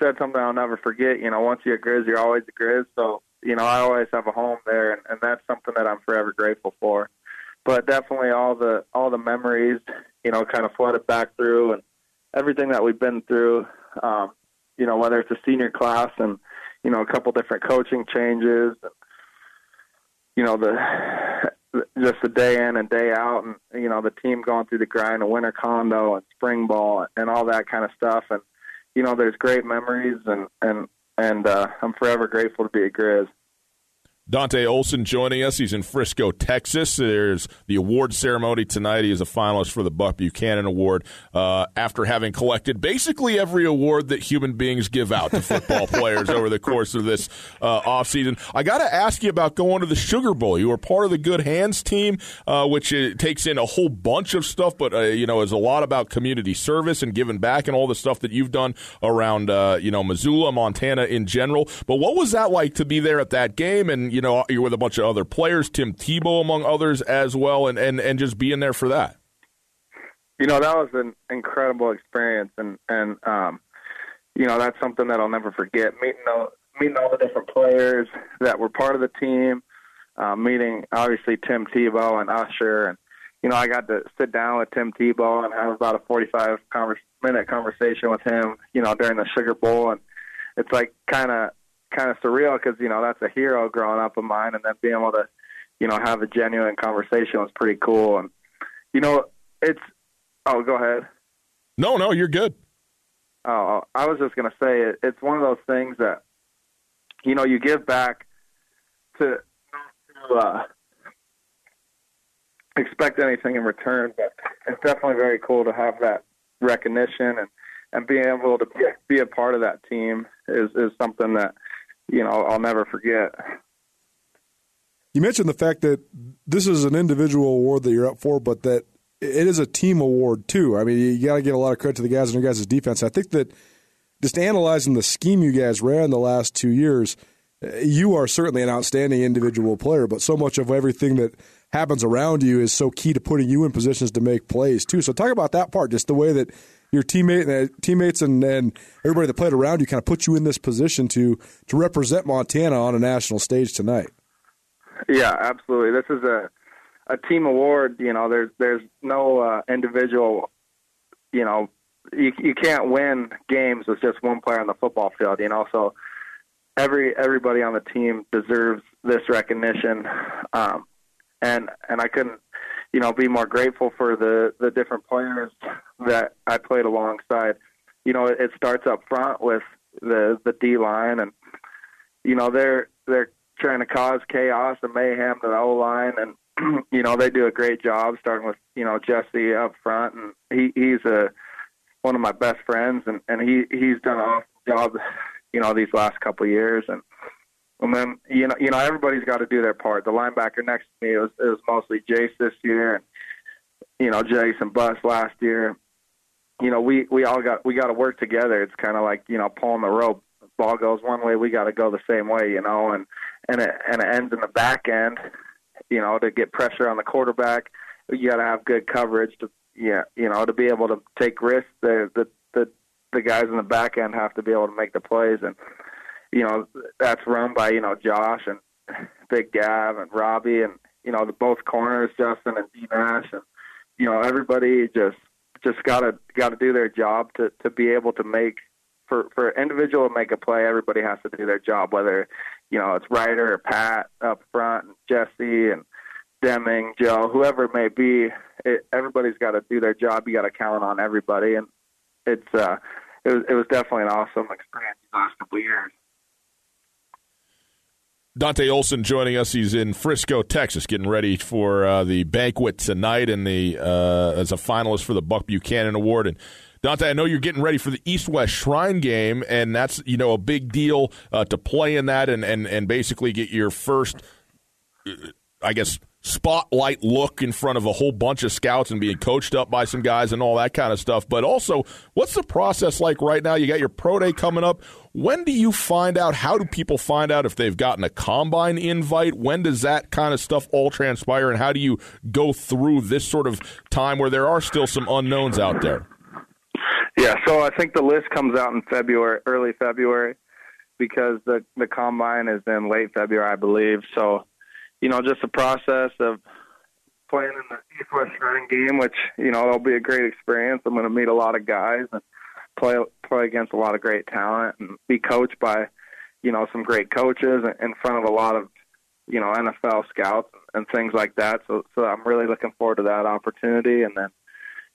said something I'll never forget. You know, once you're a Grizz, you're always a Grizz. So you know, I always have a home there, and, and that's something that I'm forever grateful for. But definitely all the all the memories, you know, kind of flooded back through, and everything that we've been through. Um, you know, whether it's a senior class and you know a couple different coaching changes, you know the just the day in and day out, and you know the team going through the grind of winter condo and spring ball and all that kind of stuff, and you know there's great memories, and and and uh, I'm forever grateful to be a Grizz. Dante Olson joining us. He's in Frisco, Texas. There's the award ceremony tonight. He is a finalist for the Buck Buchanan Award uh, after having collected basically every award that human beings give out to football players over the course of this uh, offseason. I got to ask you about going to the Sugar Bowl. You were part of the Good Hands team, uh, which uh, takes in a whole bunch of stuff, but, uh, you know, is a lot about community service and giving back and all the stuff that you've done around, uh, you know, Missoula, Montana in general. But what was that like to be there at that game and, you know, you're with a bunch of other players, Tim Tebow among others as well, and, and, and just being there for that. You know, that was an incredible experience, and and um, you know that's something that I'll never forget. Meeting all meeting all the different players that were part of the team, uh, meeting obviously Tim Tebow and Usher, and you know I got to sit down with Tim Tebow and have about a 45 converse, minute conversation with him. You know during the Sugar Bowl, and it's like kind of kind of surreal because you know that's a hero growing up of mine, and then being able to, you know, have a genuine conversation was pretty cool. And you know, it's oh, go ahead. No, no, you're good. Oh, I was just gonna say it, it's one of those things that you know you give back to to uh, expect anything in return, but it's definitely very cool to have that recognition and and being able to be, be a part of that team is is something that you know I'll never forget. You mentioned the fact that this is an individual award that you're up for, but that it is a team award too. I mean, you got to give a lot of credit to the guys and your guys' defense. I think that just analyzing the scheme you guys ran the last two years, eh, you are certainly an outstanding individual player, but so much of everything that happens around you is so key to putting you in positions to make plays too. So talk about that part, just the way that your teammate, uh, teammates and, and everybody that played around you kind of put you in this position to to represent Montana on a national stage tonight. Yeah, absolutely. This is a a team award. You know, there's there's no uh, individual. You know, you you can't win games with just one player on the football field. You know, so every everybody on the team deserves this recognition. Um, and and I couldn't you know, be more grateful for the the different players that I played alongside. You know, it, it starts up front with the the D line, and you know they're they're trying to cause chaos and mayhem to the O line, and you know they do a great job starting with you know Jesse up front, and he he's a one of my best friends, and and he he's done an awesome job, you know, these last couple of years, and and then you know you know everybody's got to do their part. The linebacker next to me it was it was mostly Jace this year, and you know Jason Bus last year. You know we we all got we got to work together. It's kind of like you know pulling the rope. Ball goes one way, we got to go the same way, you know, and and it and it ends in the back end. You know, to get pressure on the quarterback, you got to have good coverage to yeah, you know, to be able to take risks. The the the the guys in the back end have to be able to make the plays, and you know that's run by you know Josh and Big Gav and Robbie and you know the both corners Justin and D Nash and you know everybody just just gotta gotta do their job to to be able to make for for individual to make a play. Everybody has to do their job, whether you know it's Ryder or Pat up front and Jesse and Deming, Joe, whoever it may be. It, everybody's got to do their job. You got to count on everybody, and it's uh, it was it was definitely an awesome experience the last couple of years. Dante Olson joining us. He's in Frisco, Texas, getting ready for uh, the banquet tonight, and the uh, as a finalist for the Buck Buchanan Award. And Dante, I know you're getting ready for the East West Shrine game, and that's you know a big deal uh, to play in that, and and and basically get your first, I guess, spotlight look in front of a whole bunch of scouts and being coached up by some guys and all that kind of stuff. But also, what's the process like right now? You got your pro day coming up. When do you find out? How do people find out if they've gotten a combine invite? When does that kind of stuff all transpire? And how do you go through this sort of time where there are still some unknowns out there? Yeah, so I think the list comes out in February, early February, because the the combine is in late February, I believe. So you know, just the process of playing in the East West Shrine game, which you know it'll be a great experience. I'm going to meet a lot of guys and play play against a lot of great talent and be coached by you know some great coaches in front of a lot of you know NFL scouts and things like that. So so I'm really looking forward to that opportunity. And then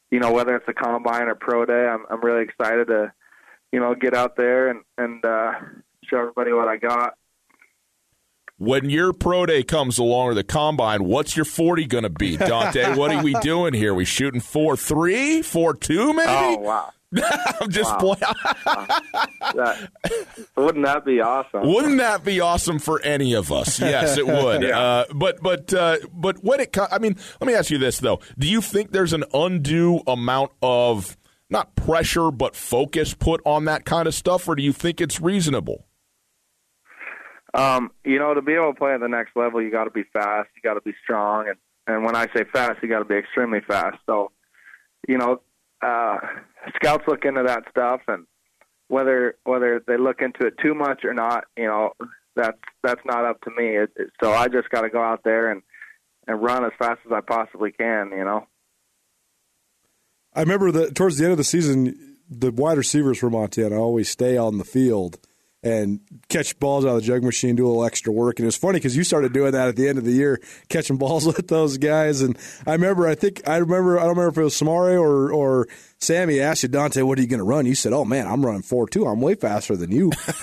you know whether it's a combine or pro day, I'm I'm really excited to you know get out there and and uh, show everybody what I got when your pro day comes along or the combine, what's your 40 going to be, Dante? what are we doing here? We shooting 4 3, 4 2, maybe? Oh, wow. I'm just wow. playing. that, wouldn't that be awesome? Wouldn't that be awesome for any of us? Yes, it would. yeah. uh, but but uh, but when it, I mean, let me ask you this though: Do you think there's an undue amount of not pressure but focus put on that kind of stuff, or do you think it's reasonable? Um, you know, to be able to play at the next level, you got to be fast, you got to be strong, and and when I say fast, you got to be extremely fast. So, you know, uh, scouts look into that stuff, and whether whether they look into it too much or not, you know, that's that's not up to me. It, it, so I just got to go out there and and run as fast as I possibly can. You know. I remember that towards the end of the season, the wide receivers for Montana always stay on the field and catch balls out of the jug machine, do a little extra work. And it was funny because you started doing that at the end of the year, catching balls with those guys. And I remember, I think, I remember, I don't remember if it was Samari or, or Sammy asked you, Dante, what are you going to run? You said, oh, man, I'm running 4 2. I'm way faster than you.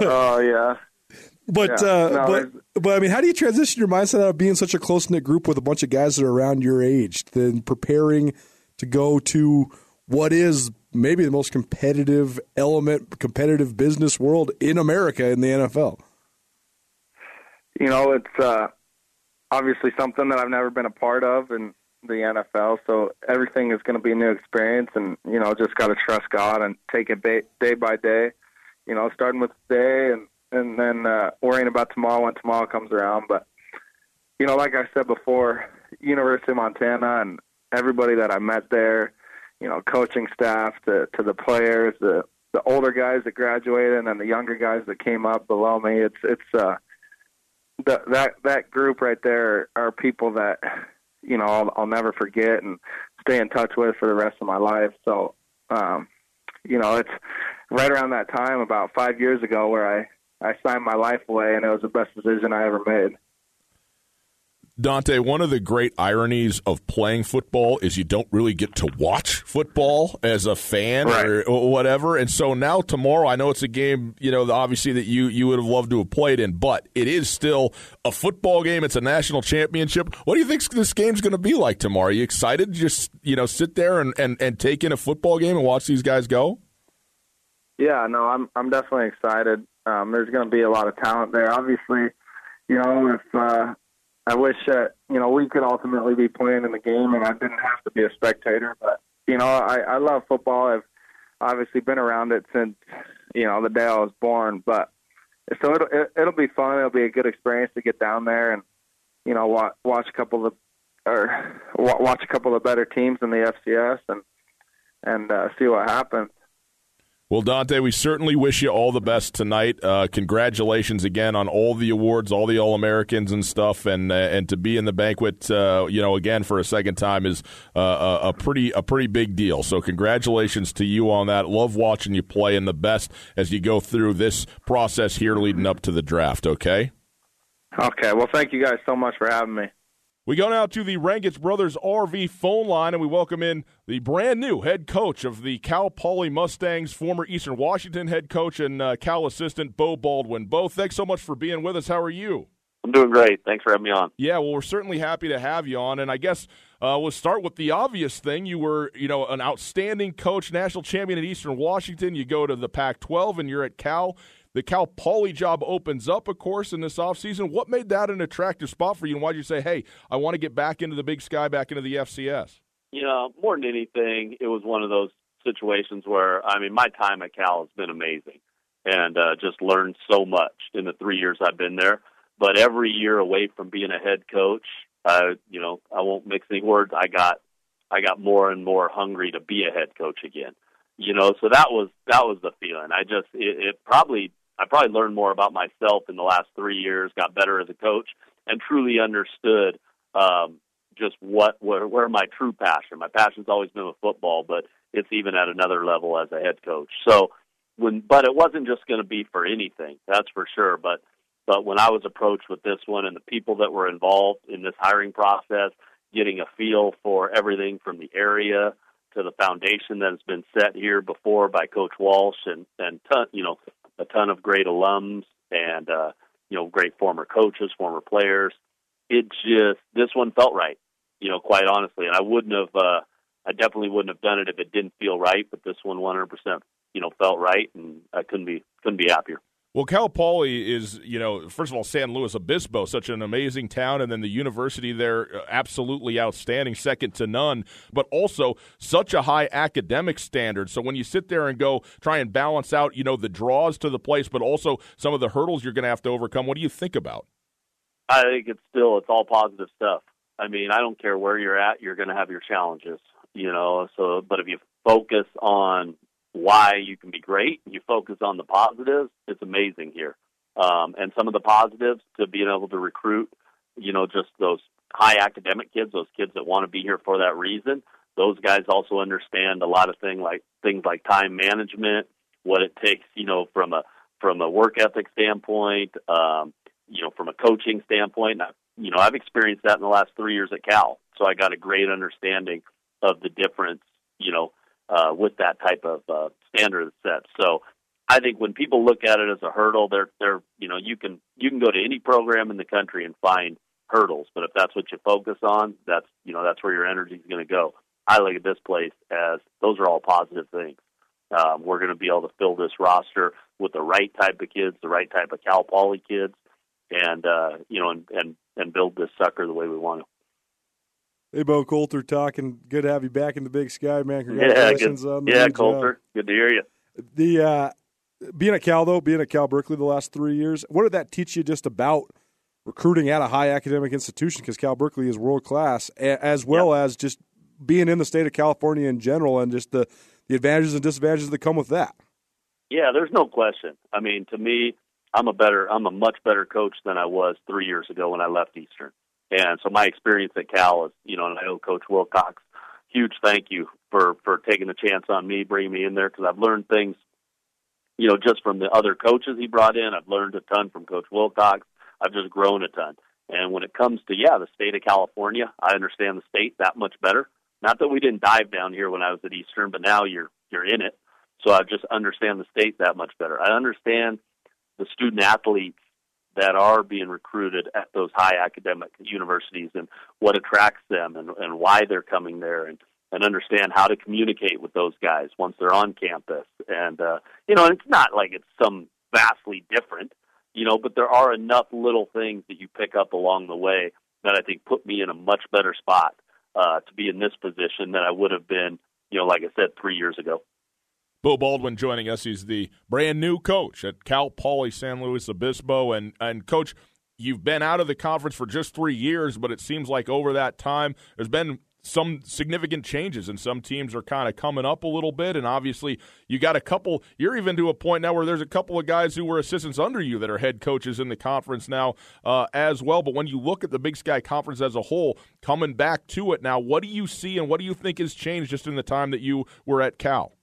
oh, yeah. But yeah. uh, no, but but I mean, how do you transition your mindset out of being such a close knit group with a bunch of guys that are around your age, then preparing to go to what is maybe the most competitive element, competitive business world in America in the NFL? You know, it's uh, obviously something that I've never been a part of in the NFL, so everything is going to be a new experience, and you know, just got to trust God and take it day by day. You know, starting with today and and then uh, worrying about tomorrow when tomorrow comes around. But you know, like I said before, University of Montana and everybody that I met there you know, coaching staff to to the players, the the older guys that graduated, and then the younger guys that came up below me. It's it's uh, the, that that group right there are people that you know I'll, I'll never forget and stay in touch with for the rest of my life. So, um, you know, it's right around that time, about five years ago, where I I signed my life away, and it was the best decision I ever made. Dante, one of the great ironies of playing football is you don't really get to watch football as a fan Right. or whatever. And so now tomorrow, I know it's a game, you know, obviously that you you would have loved to have played in, but it is still a football game. It's a national championship. What do you think this game's going to be like tomorrow? Are you excited to just you know sit there and, and, and take in a football game and watch these guys go? Yeah, no, I'm I'm definitely excited. Um, there's going to be a lot of talent there. Obviously, you know, if uh, I wish that you know we could ultimately be playing in the game and I didn't have to be a spectator, but you know, I I love football. I've obviously been around it since you know the day I was born. But so it'll it, it'll be fun. It'll be a good experience to get down there and you know watch watch a couple of or watch a couple of better teams in the FCS and and uh, see what happens. Well, Dante, we certainly wish you all the best tonight. Uh, congratulations again on all the awards, all the All Americans and stuff, and uh, and to be in the banquet, uh, you know, again for a second time is uh, a, pretty a pretty big deal. So, congratulations to you on that. Love watching you play, and the best as you go through this process here leading up to the draft. Okay. Okay. Well, thank you guys so much for having me. We go now to the Rangitsch Brothers RV phone line, and we welcome in the brand new head coach of the Cal Poly Mustangs, former Eastern Washington head coach and uh, Cal assistant, Beau Baldwin. Beau, thanks so much for being with us. How are you? I'm doing great. Thanks for having me on. Yeah, well, we're certainly happy to have you on, and I guess uh, we'll start with the obvious thing. You were, you know, an outstanding coach, national champion at Eastern Washington. You go to the Pac-12, and you're at Cal. The Cal Poly job opens up, of course, in this offseason. What made that an attractive spot for you, and why did you say, hey, I want to get back into the big sky, back into the FCS? You know, more than anything, it was one of those situations where, I mean, my time at Cal has been amazing and uh, just learned so much in the three years I've been there. But every year away from being a head coach, you know, I won't mix any words. I got, I got more and more hungry to be a head coach again. You know, so that was that was the feeling. I just it, it probably I probably learned more about myself in the last three years, got better as a coach, and truly understood um, just what where, where my true passion. My passion's always been with football, but it's even at another level as a head coach. So when, but it wasn't just going to be for anything, that's for sure. But but when I was approached with this one and the people that were involved in this hiring process, getting a feel for everything from the area to the foundation that has been set here before by Coach Walsh and and ton, you know a ton of great alums and uh, you know great former coaches, former players. It just this one felt right, you know, quite honestly, and I wouldn't have. Uh, I definitely wouldn't have done it if it didn't feel right. But this one, 100%, you know, felt right, and I couldn't be couldn't be happier. Well, Cal Poly is, you know, first of all, San Luis Obispo, such an amazing town, and then the university there, uh, absolutely outstanding, second to none, but also such a high academic standard. So when you sit there and go try and balance out, you know, the draws to the place, but also some of the hurdles you're going to have to overcome, what do you think about? I think it's still it's all positive stuff. I mean, I don't care where you're at, you're going to have your challenges, you know. So, but if you focus on why you can be great, you focus on the positives, it's amazing here. Um, and some of the positives to being able to recruit, you know, just those high academic kids, those kids that want to be here for that reason. Those guys also understand a lot of things like things like time management, what it takes, you know, from a from a work ethic standpoint, um, you know, from a coaching standpoint. And I, you know, I've experienced that in the last three years at Cal, so I got a great understanding of the difference, you know, uh, with that type of uh, standard set. So I think when people look at it as a hurdle, they're they're you know you can you can go to any program in the country and find hurdles, but if that's what you focus on, that's you know that's where your energy is going to go. I look at this place as those are all positive things. Um, we're going to be able to fill this roster with the right type of kids, the right type of Cal Poly kids, and uh, you know, and, and and build this sucker the way we want to. Hey, Beau Coulter, talking. Good to have you back in the Big Sky, man. Yeah, Congratulations good. on the yeah, new Coulter. job. Good to hear you. The uh, being at Cal though, being at Cal Berkeley the last three years, what did that teach you just about recruiting at a high academic institution? Because Cal Berkeley is world class, as well as just being in the state of California in general, and just the the advantages and disadvantages that come with that. Yeah, there's no question. I mean, to me, I'm a better, I'm a much better coach than I was three years ago when I left Eastern. And so my experience at Cal is, you know, and I owe Coach Wilcox huge thank you for for taking a chance on me, bringing me in there because I've learned things, you know, just from the other coaches he brought in. I've learned a ton from Coach Wilcox. I've just grown a ton. And when it comes to yeah, the state of California, I understand the state that much better. Not that we didn't dive down here when I was at Eastern, but now you're you're in it, so I just understand the state that much better. I understand the student athletes that are being recruited at those high academic universities and what attracts them and, and why they're coming there and and understand how to communicate with those guys once they're on campus. And uh, you know, it's not like it's some vastly different, you know, but there are enough little things that you pick up along the way that I think put me in a much better spot uh, to be in this position than I would have been, you know, like I said, three years ago. Beau Baldwin joining us. He's the brand new coach at Cal Poly San Luis Obispo. And, and, coach, you've been out of the conference for just three years, but it seems like over that time, there's been some significant changes and some teams are kind of coming up a little bit and obviously you got a couple you're even to a point now where there's a couple of guys who were assistants under you that are head coaches in the conference now uh, as well but when you look at the big sky conference as a whole coming back to it now what do you see and what do you think has changed just in the time that you were at cal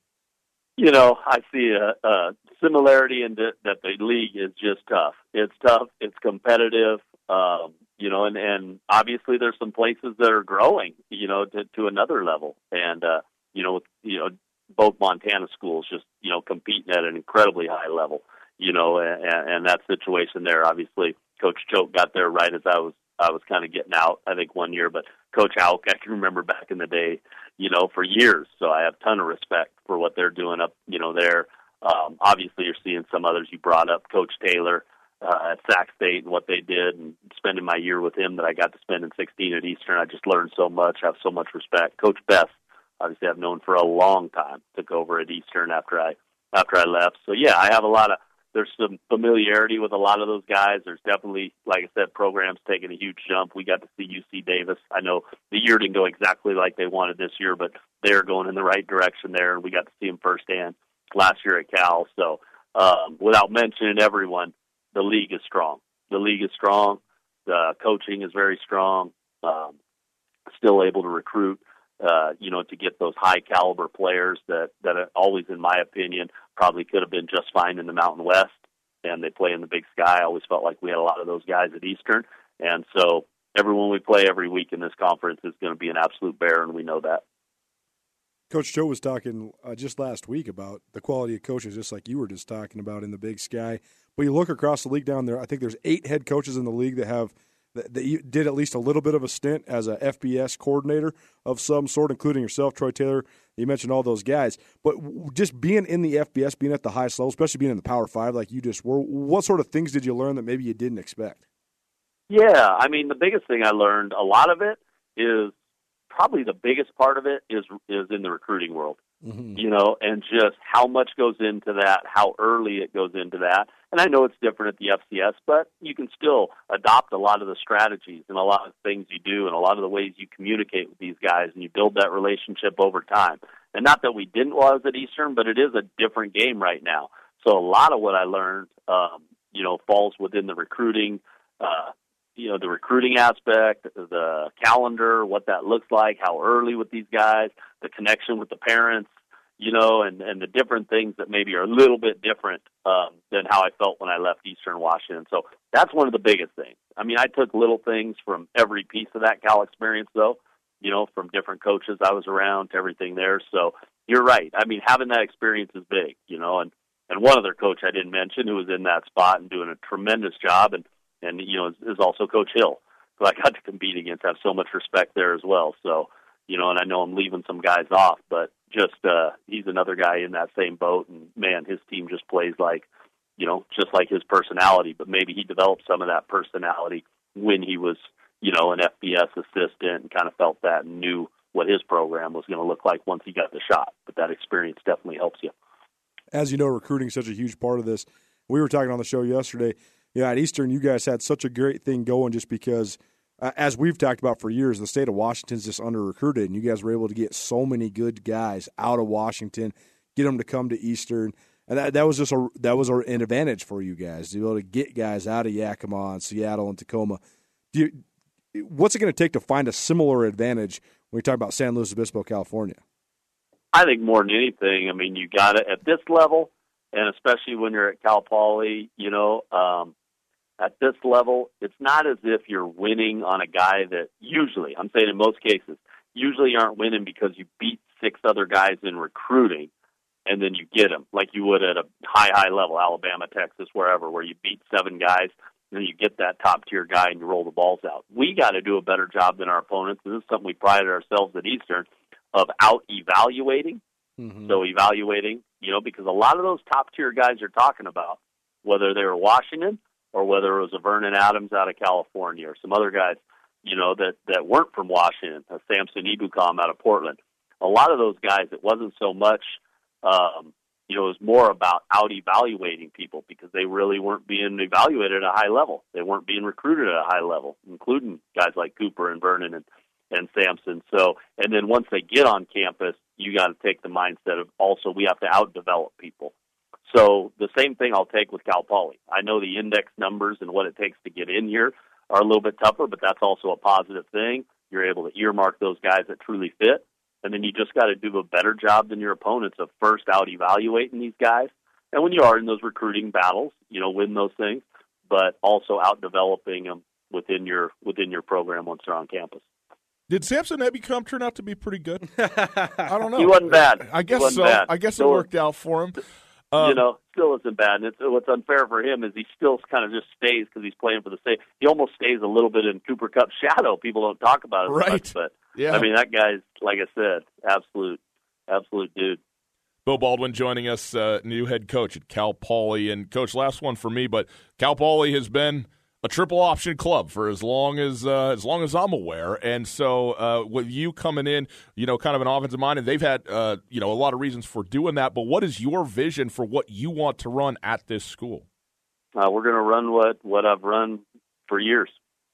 you know i see a, a similarity in the, that the league is just tough. It's tough it's competitive um, you know, and and obviously there's some places that are growing, you know, to to another level, and uh, you know, you know, both Montana schools just you know competing at an incredibly high level, you know, and, and that situation there, obviously, Coach Choate got there right as I was I was kind of getting out, I think one year, but Coach Hauck, I can remember back in the day, you know, for years, so I have a ton of respect for what they're doing up, you know, there. Um, obviously, you're seeing some others you brought up, Coach Taylor uh, at Sac State and what they did, and spending my year with him that I got to spend in 16 at Eastern. I just learned so much. I have so much respect. Coach Best, obviously, I've known for a long time. Took over at Eastern after I after I left. So yeah, I have a lot of there's some familiarity with a lot of those guys. There's definitely, like I said, programs taking a huge jump. We got to see UC Davis. I know the year didn't go exactly like they wanted this year, but they're going in the right direction there, and we got to see them firsthand last year at Cal. So, um, without mentioning everyone, the league is strong. The league is strong. The coaching is very strong. Um, still able to recruit, uh, you know, to get those high caliber players that that are always, in my opinion, probably could have been just fine in the Mountain West, and they play in the Big Sky. I always felt like we had a lot of those guys at Eastern, and so everyone we play every week in this conference is going to be an absolute bear, and we know that. Coach Choate was talking uh, just last week about the quality of coaches, just like you were just talking about in the Big Sky. But you look across the league down there, I think there's eight head coaches in the league that have that, that did at least a little bit of a stint as a FBS coordinator of some sort, including yourself, Troy Taylor. You mentioned all those guys, but just being in the FBS, being at the highest level, especially being in the Power Five, like you just were, what sort of things did you learn that maybe you didn't expect? Yeah, I mean, the biggest thing I learned, a lot of it is probably the biggest part of it is is in the recruiting world. Mm-hmm. You know, and just how much goes into that, how early it goes into that. And I know it's different at the FCS, but you can still adopt a lot of the strategies and a lot of things you do and a lot of the ways you communicate with these guys and you build that relationship over time. And not that we didn't while I was at Eastern, but it is a different game right now. So a lot of what I learned, um, you know, falls within the recruiting, uh, you know the recruiting aspect, the calendar, what that looks like, how early with these guys, the connection with the parents, you know, and and the different things that maybe are a little bit different um, than how I felt when I left Eastern Washington. So that's one of the biggest things. I mean, I took little things from every piece of that Cal experience, though. You know, from different coaches I was around to everything there. So you're right. I mean, having that experience is big. You know, and and one other coach I didn't mention who was in that spot and doing a tremendous job and and you know is, is also Coach Hill, who I got to compete against. I have so much respect there as well. So you know, and I know I'm leaving some guys off, but just uh, he's another guy in that same boat. And man, his team just plays like you know just like his personality. But maybe he developed some of that personality when he was you know an FBS assistant and kind of felt that and knew what his program was going to look like once he got the shot. But that experience definitely helps you. As you know, recruiting is such a huge part of this. We were talking on the show yesterday you know, at Eastern, you guys had such a great thing going just because, uh, as we've talked about for years, the state of Washington's just under recruited, and you guys were able to get so many good guys out of Washington, get them to come to Eastern. And that, that was just a that was an advantage for you guys to be able to get guys out of Yakima and Seattle and Tacoma. You, what's it going to take to find a similar advantage when you talk about San Luis Obispo, California? I think more than anything, I mean, you got it at this level, and especially when you're at Cal Poly, you know, um, at this level, it's not as if you're winning on a guy that usually, I'm saying in most cases, usually aren't winning because you beat six other guys in recruiting and then you get them like you would at a high, high level, Alabama, Texas, wherever, where you beat seven guys and then you get that top tier guy and you roll the balls out. We got to do a better job than our opponents. This is something we prided ourselves at Eastern of out evaluating. Mm-hmm. So evaluating, you know, because a lot of those top tier guys you're talking about, whether they were Washington or whether it was a Vernon Adams out of California or some other guys, you know, that that weren't from Washington, a Samson Ebukam out of Portland. A lot of those guys, it wasn't so much, um, you know, it was more about out evaluating people because they really weren't being evaluated at a high level. They weren't being recruited at a high level, including guys like Cooper and Vernon and and Samson. So, and then once they get on campus, you got to take the mindset of also we have to out develop people. So the same thing I'll take with Cal Poly. I know the index numbers and what it takes to get in here are a little bit tougher, but that's also a positive thing. You're able to earmark those guys that truly fit, and then you just got to do a better job than your opponents of first out evaluating these guys. And when you are in those recruiting battles, you know, win those things, but also out developing them within your within your program once they're on campus. Did Samson Ebukam turn out to be pretty good? I don't know. He wasn't bad. I guess so. Bad. I guess it worked out for him. Um, you know, still isn't bad. And it's, what's unfair for him is he still kind of just stays because he's playing for the state. He almost stays a little bit in Cooper Kupp's shadow. People don't talk about it right. much, but yeah. I mean that guy's like I said, absolute, absolute dude. Beau Baldwin joining us, uh, new head coach at Cal Poly, and coach, last one for me, but Cal Poly has been a triple option club for as long as uh, as long as I'm aware. And so uh, with you coming in, you know, kind of an offensive mind, and they've had uh, you know a lot of reasons for doing that. But what is your vision for what you want to run at this school? Uh, we're going to run what what I've run for years,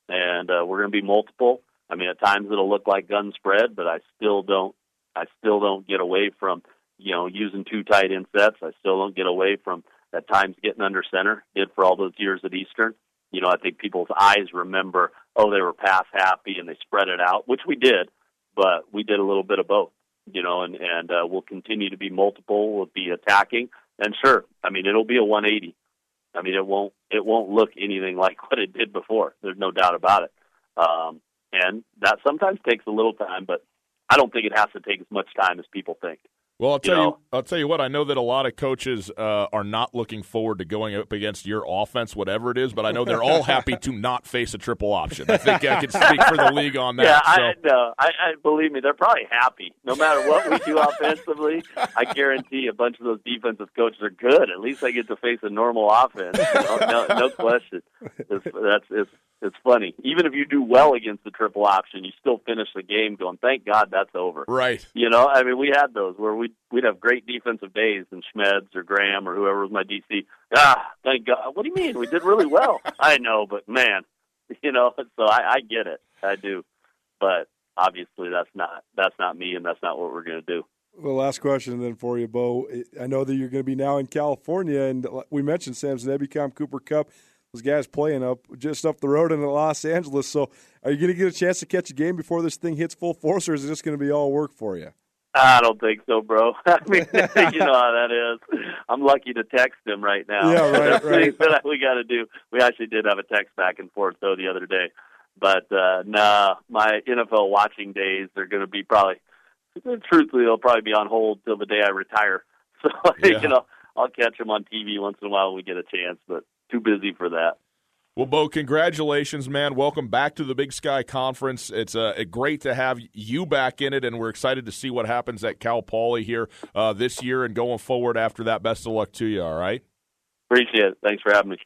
and uh, we're going to be multiple. I mean, at times it'll look like gun spread, but I still don't I still don't get away from you know using two tight end sets. I still don't get away from at times getting under center. Did for all those years at Eastern you know, I think people's eyes remember, oh, they were pass happy and they spread it out, which we did, but we did a little bit of both, you know, and and uh, we'll continue to be multiple, we'll be attacking, and sure, I mean, it'll be a 180. I mean, it won't it won't look anything like what it did before. There's no doubt about it. Um, and that sometimes takes a little time, but I don't think it has to take as much time as people think. Well, I'll tell you, know? I'll tell you what. I know that a lot of coaches uh, are not looking forward to going up against your offense, whatever it is. But I know they're all happy to not face a triple option. I think I can speak for the league on that. Yeah, so. I know. I, I believe me, they're probably happy. No matter what we do offensively, I guarantee a bunch of those defensive coaches are good. At least I get to face a normal offense. no, no, no question. It's, that's it's it's funny. Even if you do well against the triple option, you still finish the game going, "Thank God that's over." Right. You know, I mean, we had those where we we'd have great defensive days, and Schmeds or Graham or whoever was my DC. Ah, thank God. What do you mean? We did really well. I know, but man, you know. So I, I get it. I do, but obviously that's not that's not me, and that's not what we're going to do. Well, last question then for you, Beau. I know that you're going to be now in California, and we mentioned Samson Ebukam, Cooper Kupp those guys playing up just up the road in Los Angeles. So, are you going to get a chance to catch a game before this thing hits full force, or is it just going to be all work for you? I don't think so, bro. I mean, you know how that is. I'm lucky to text him right now. Yeah, right, right. that we got to do. We actually did have a text back and forth though the other day, but uh nah, my NFL watching days are going to be probably. Truthfully, they'll probably be on hold till the day I retire. So yeah. you know, I'll catch them on TV once in a while when we get a chance, but too busy for that. Well, Beau, congratulations, man. Welcome back to the Big Sky Conference. It's uh, great to have you back in it, and we're excited to see what happens at Cal Poly here uh, this year and going forward after that. Best of luck to you, all right? Appreciate it. Thanks for having me.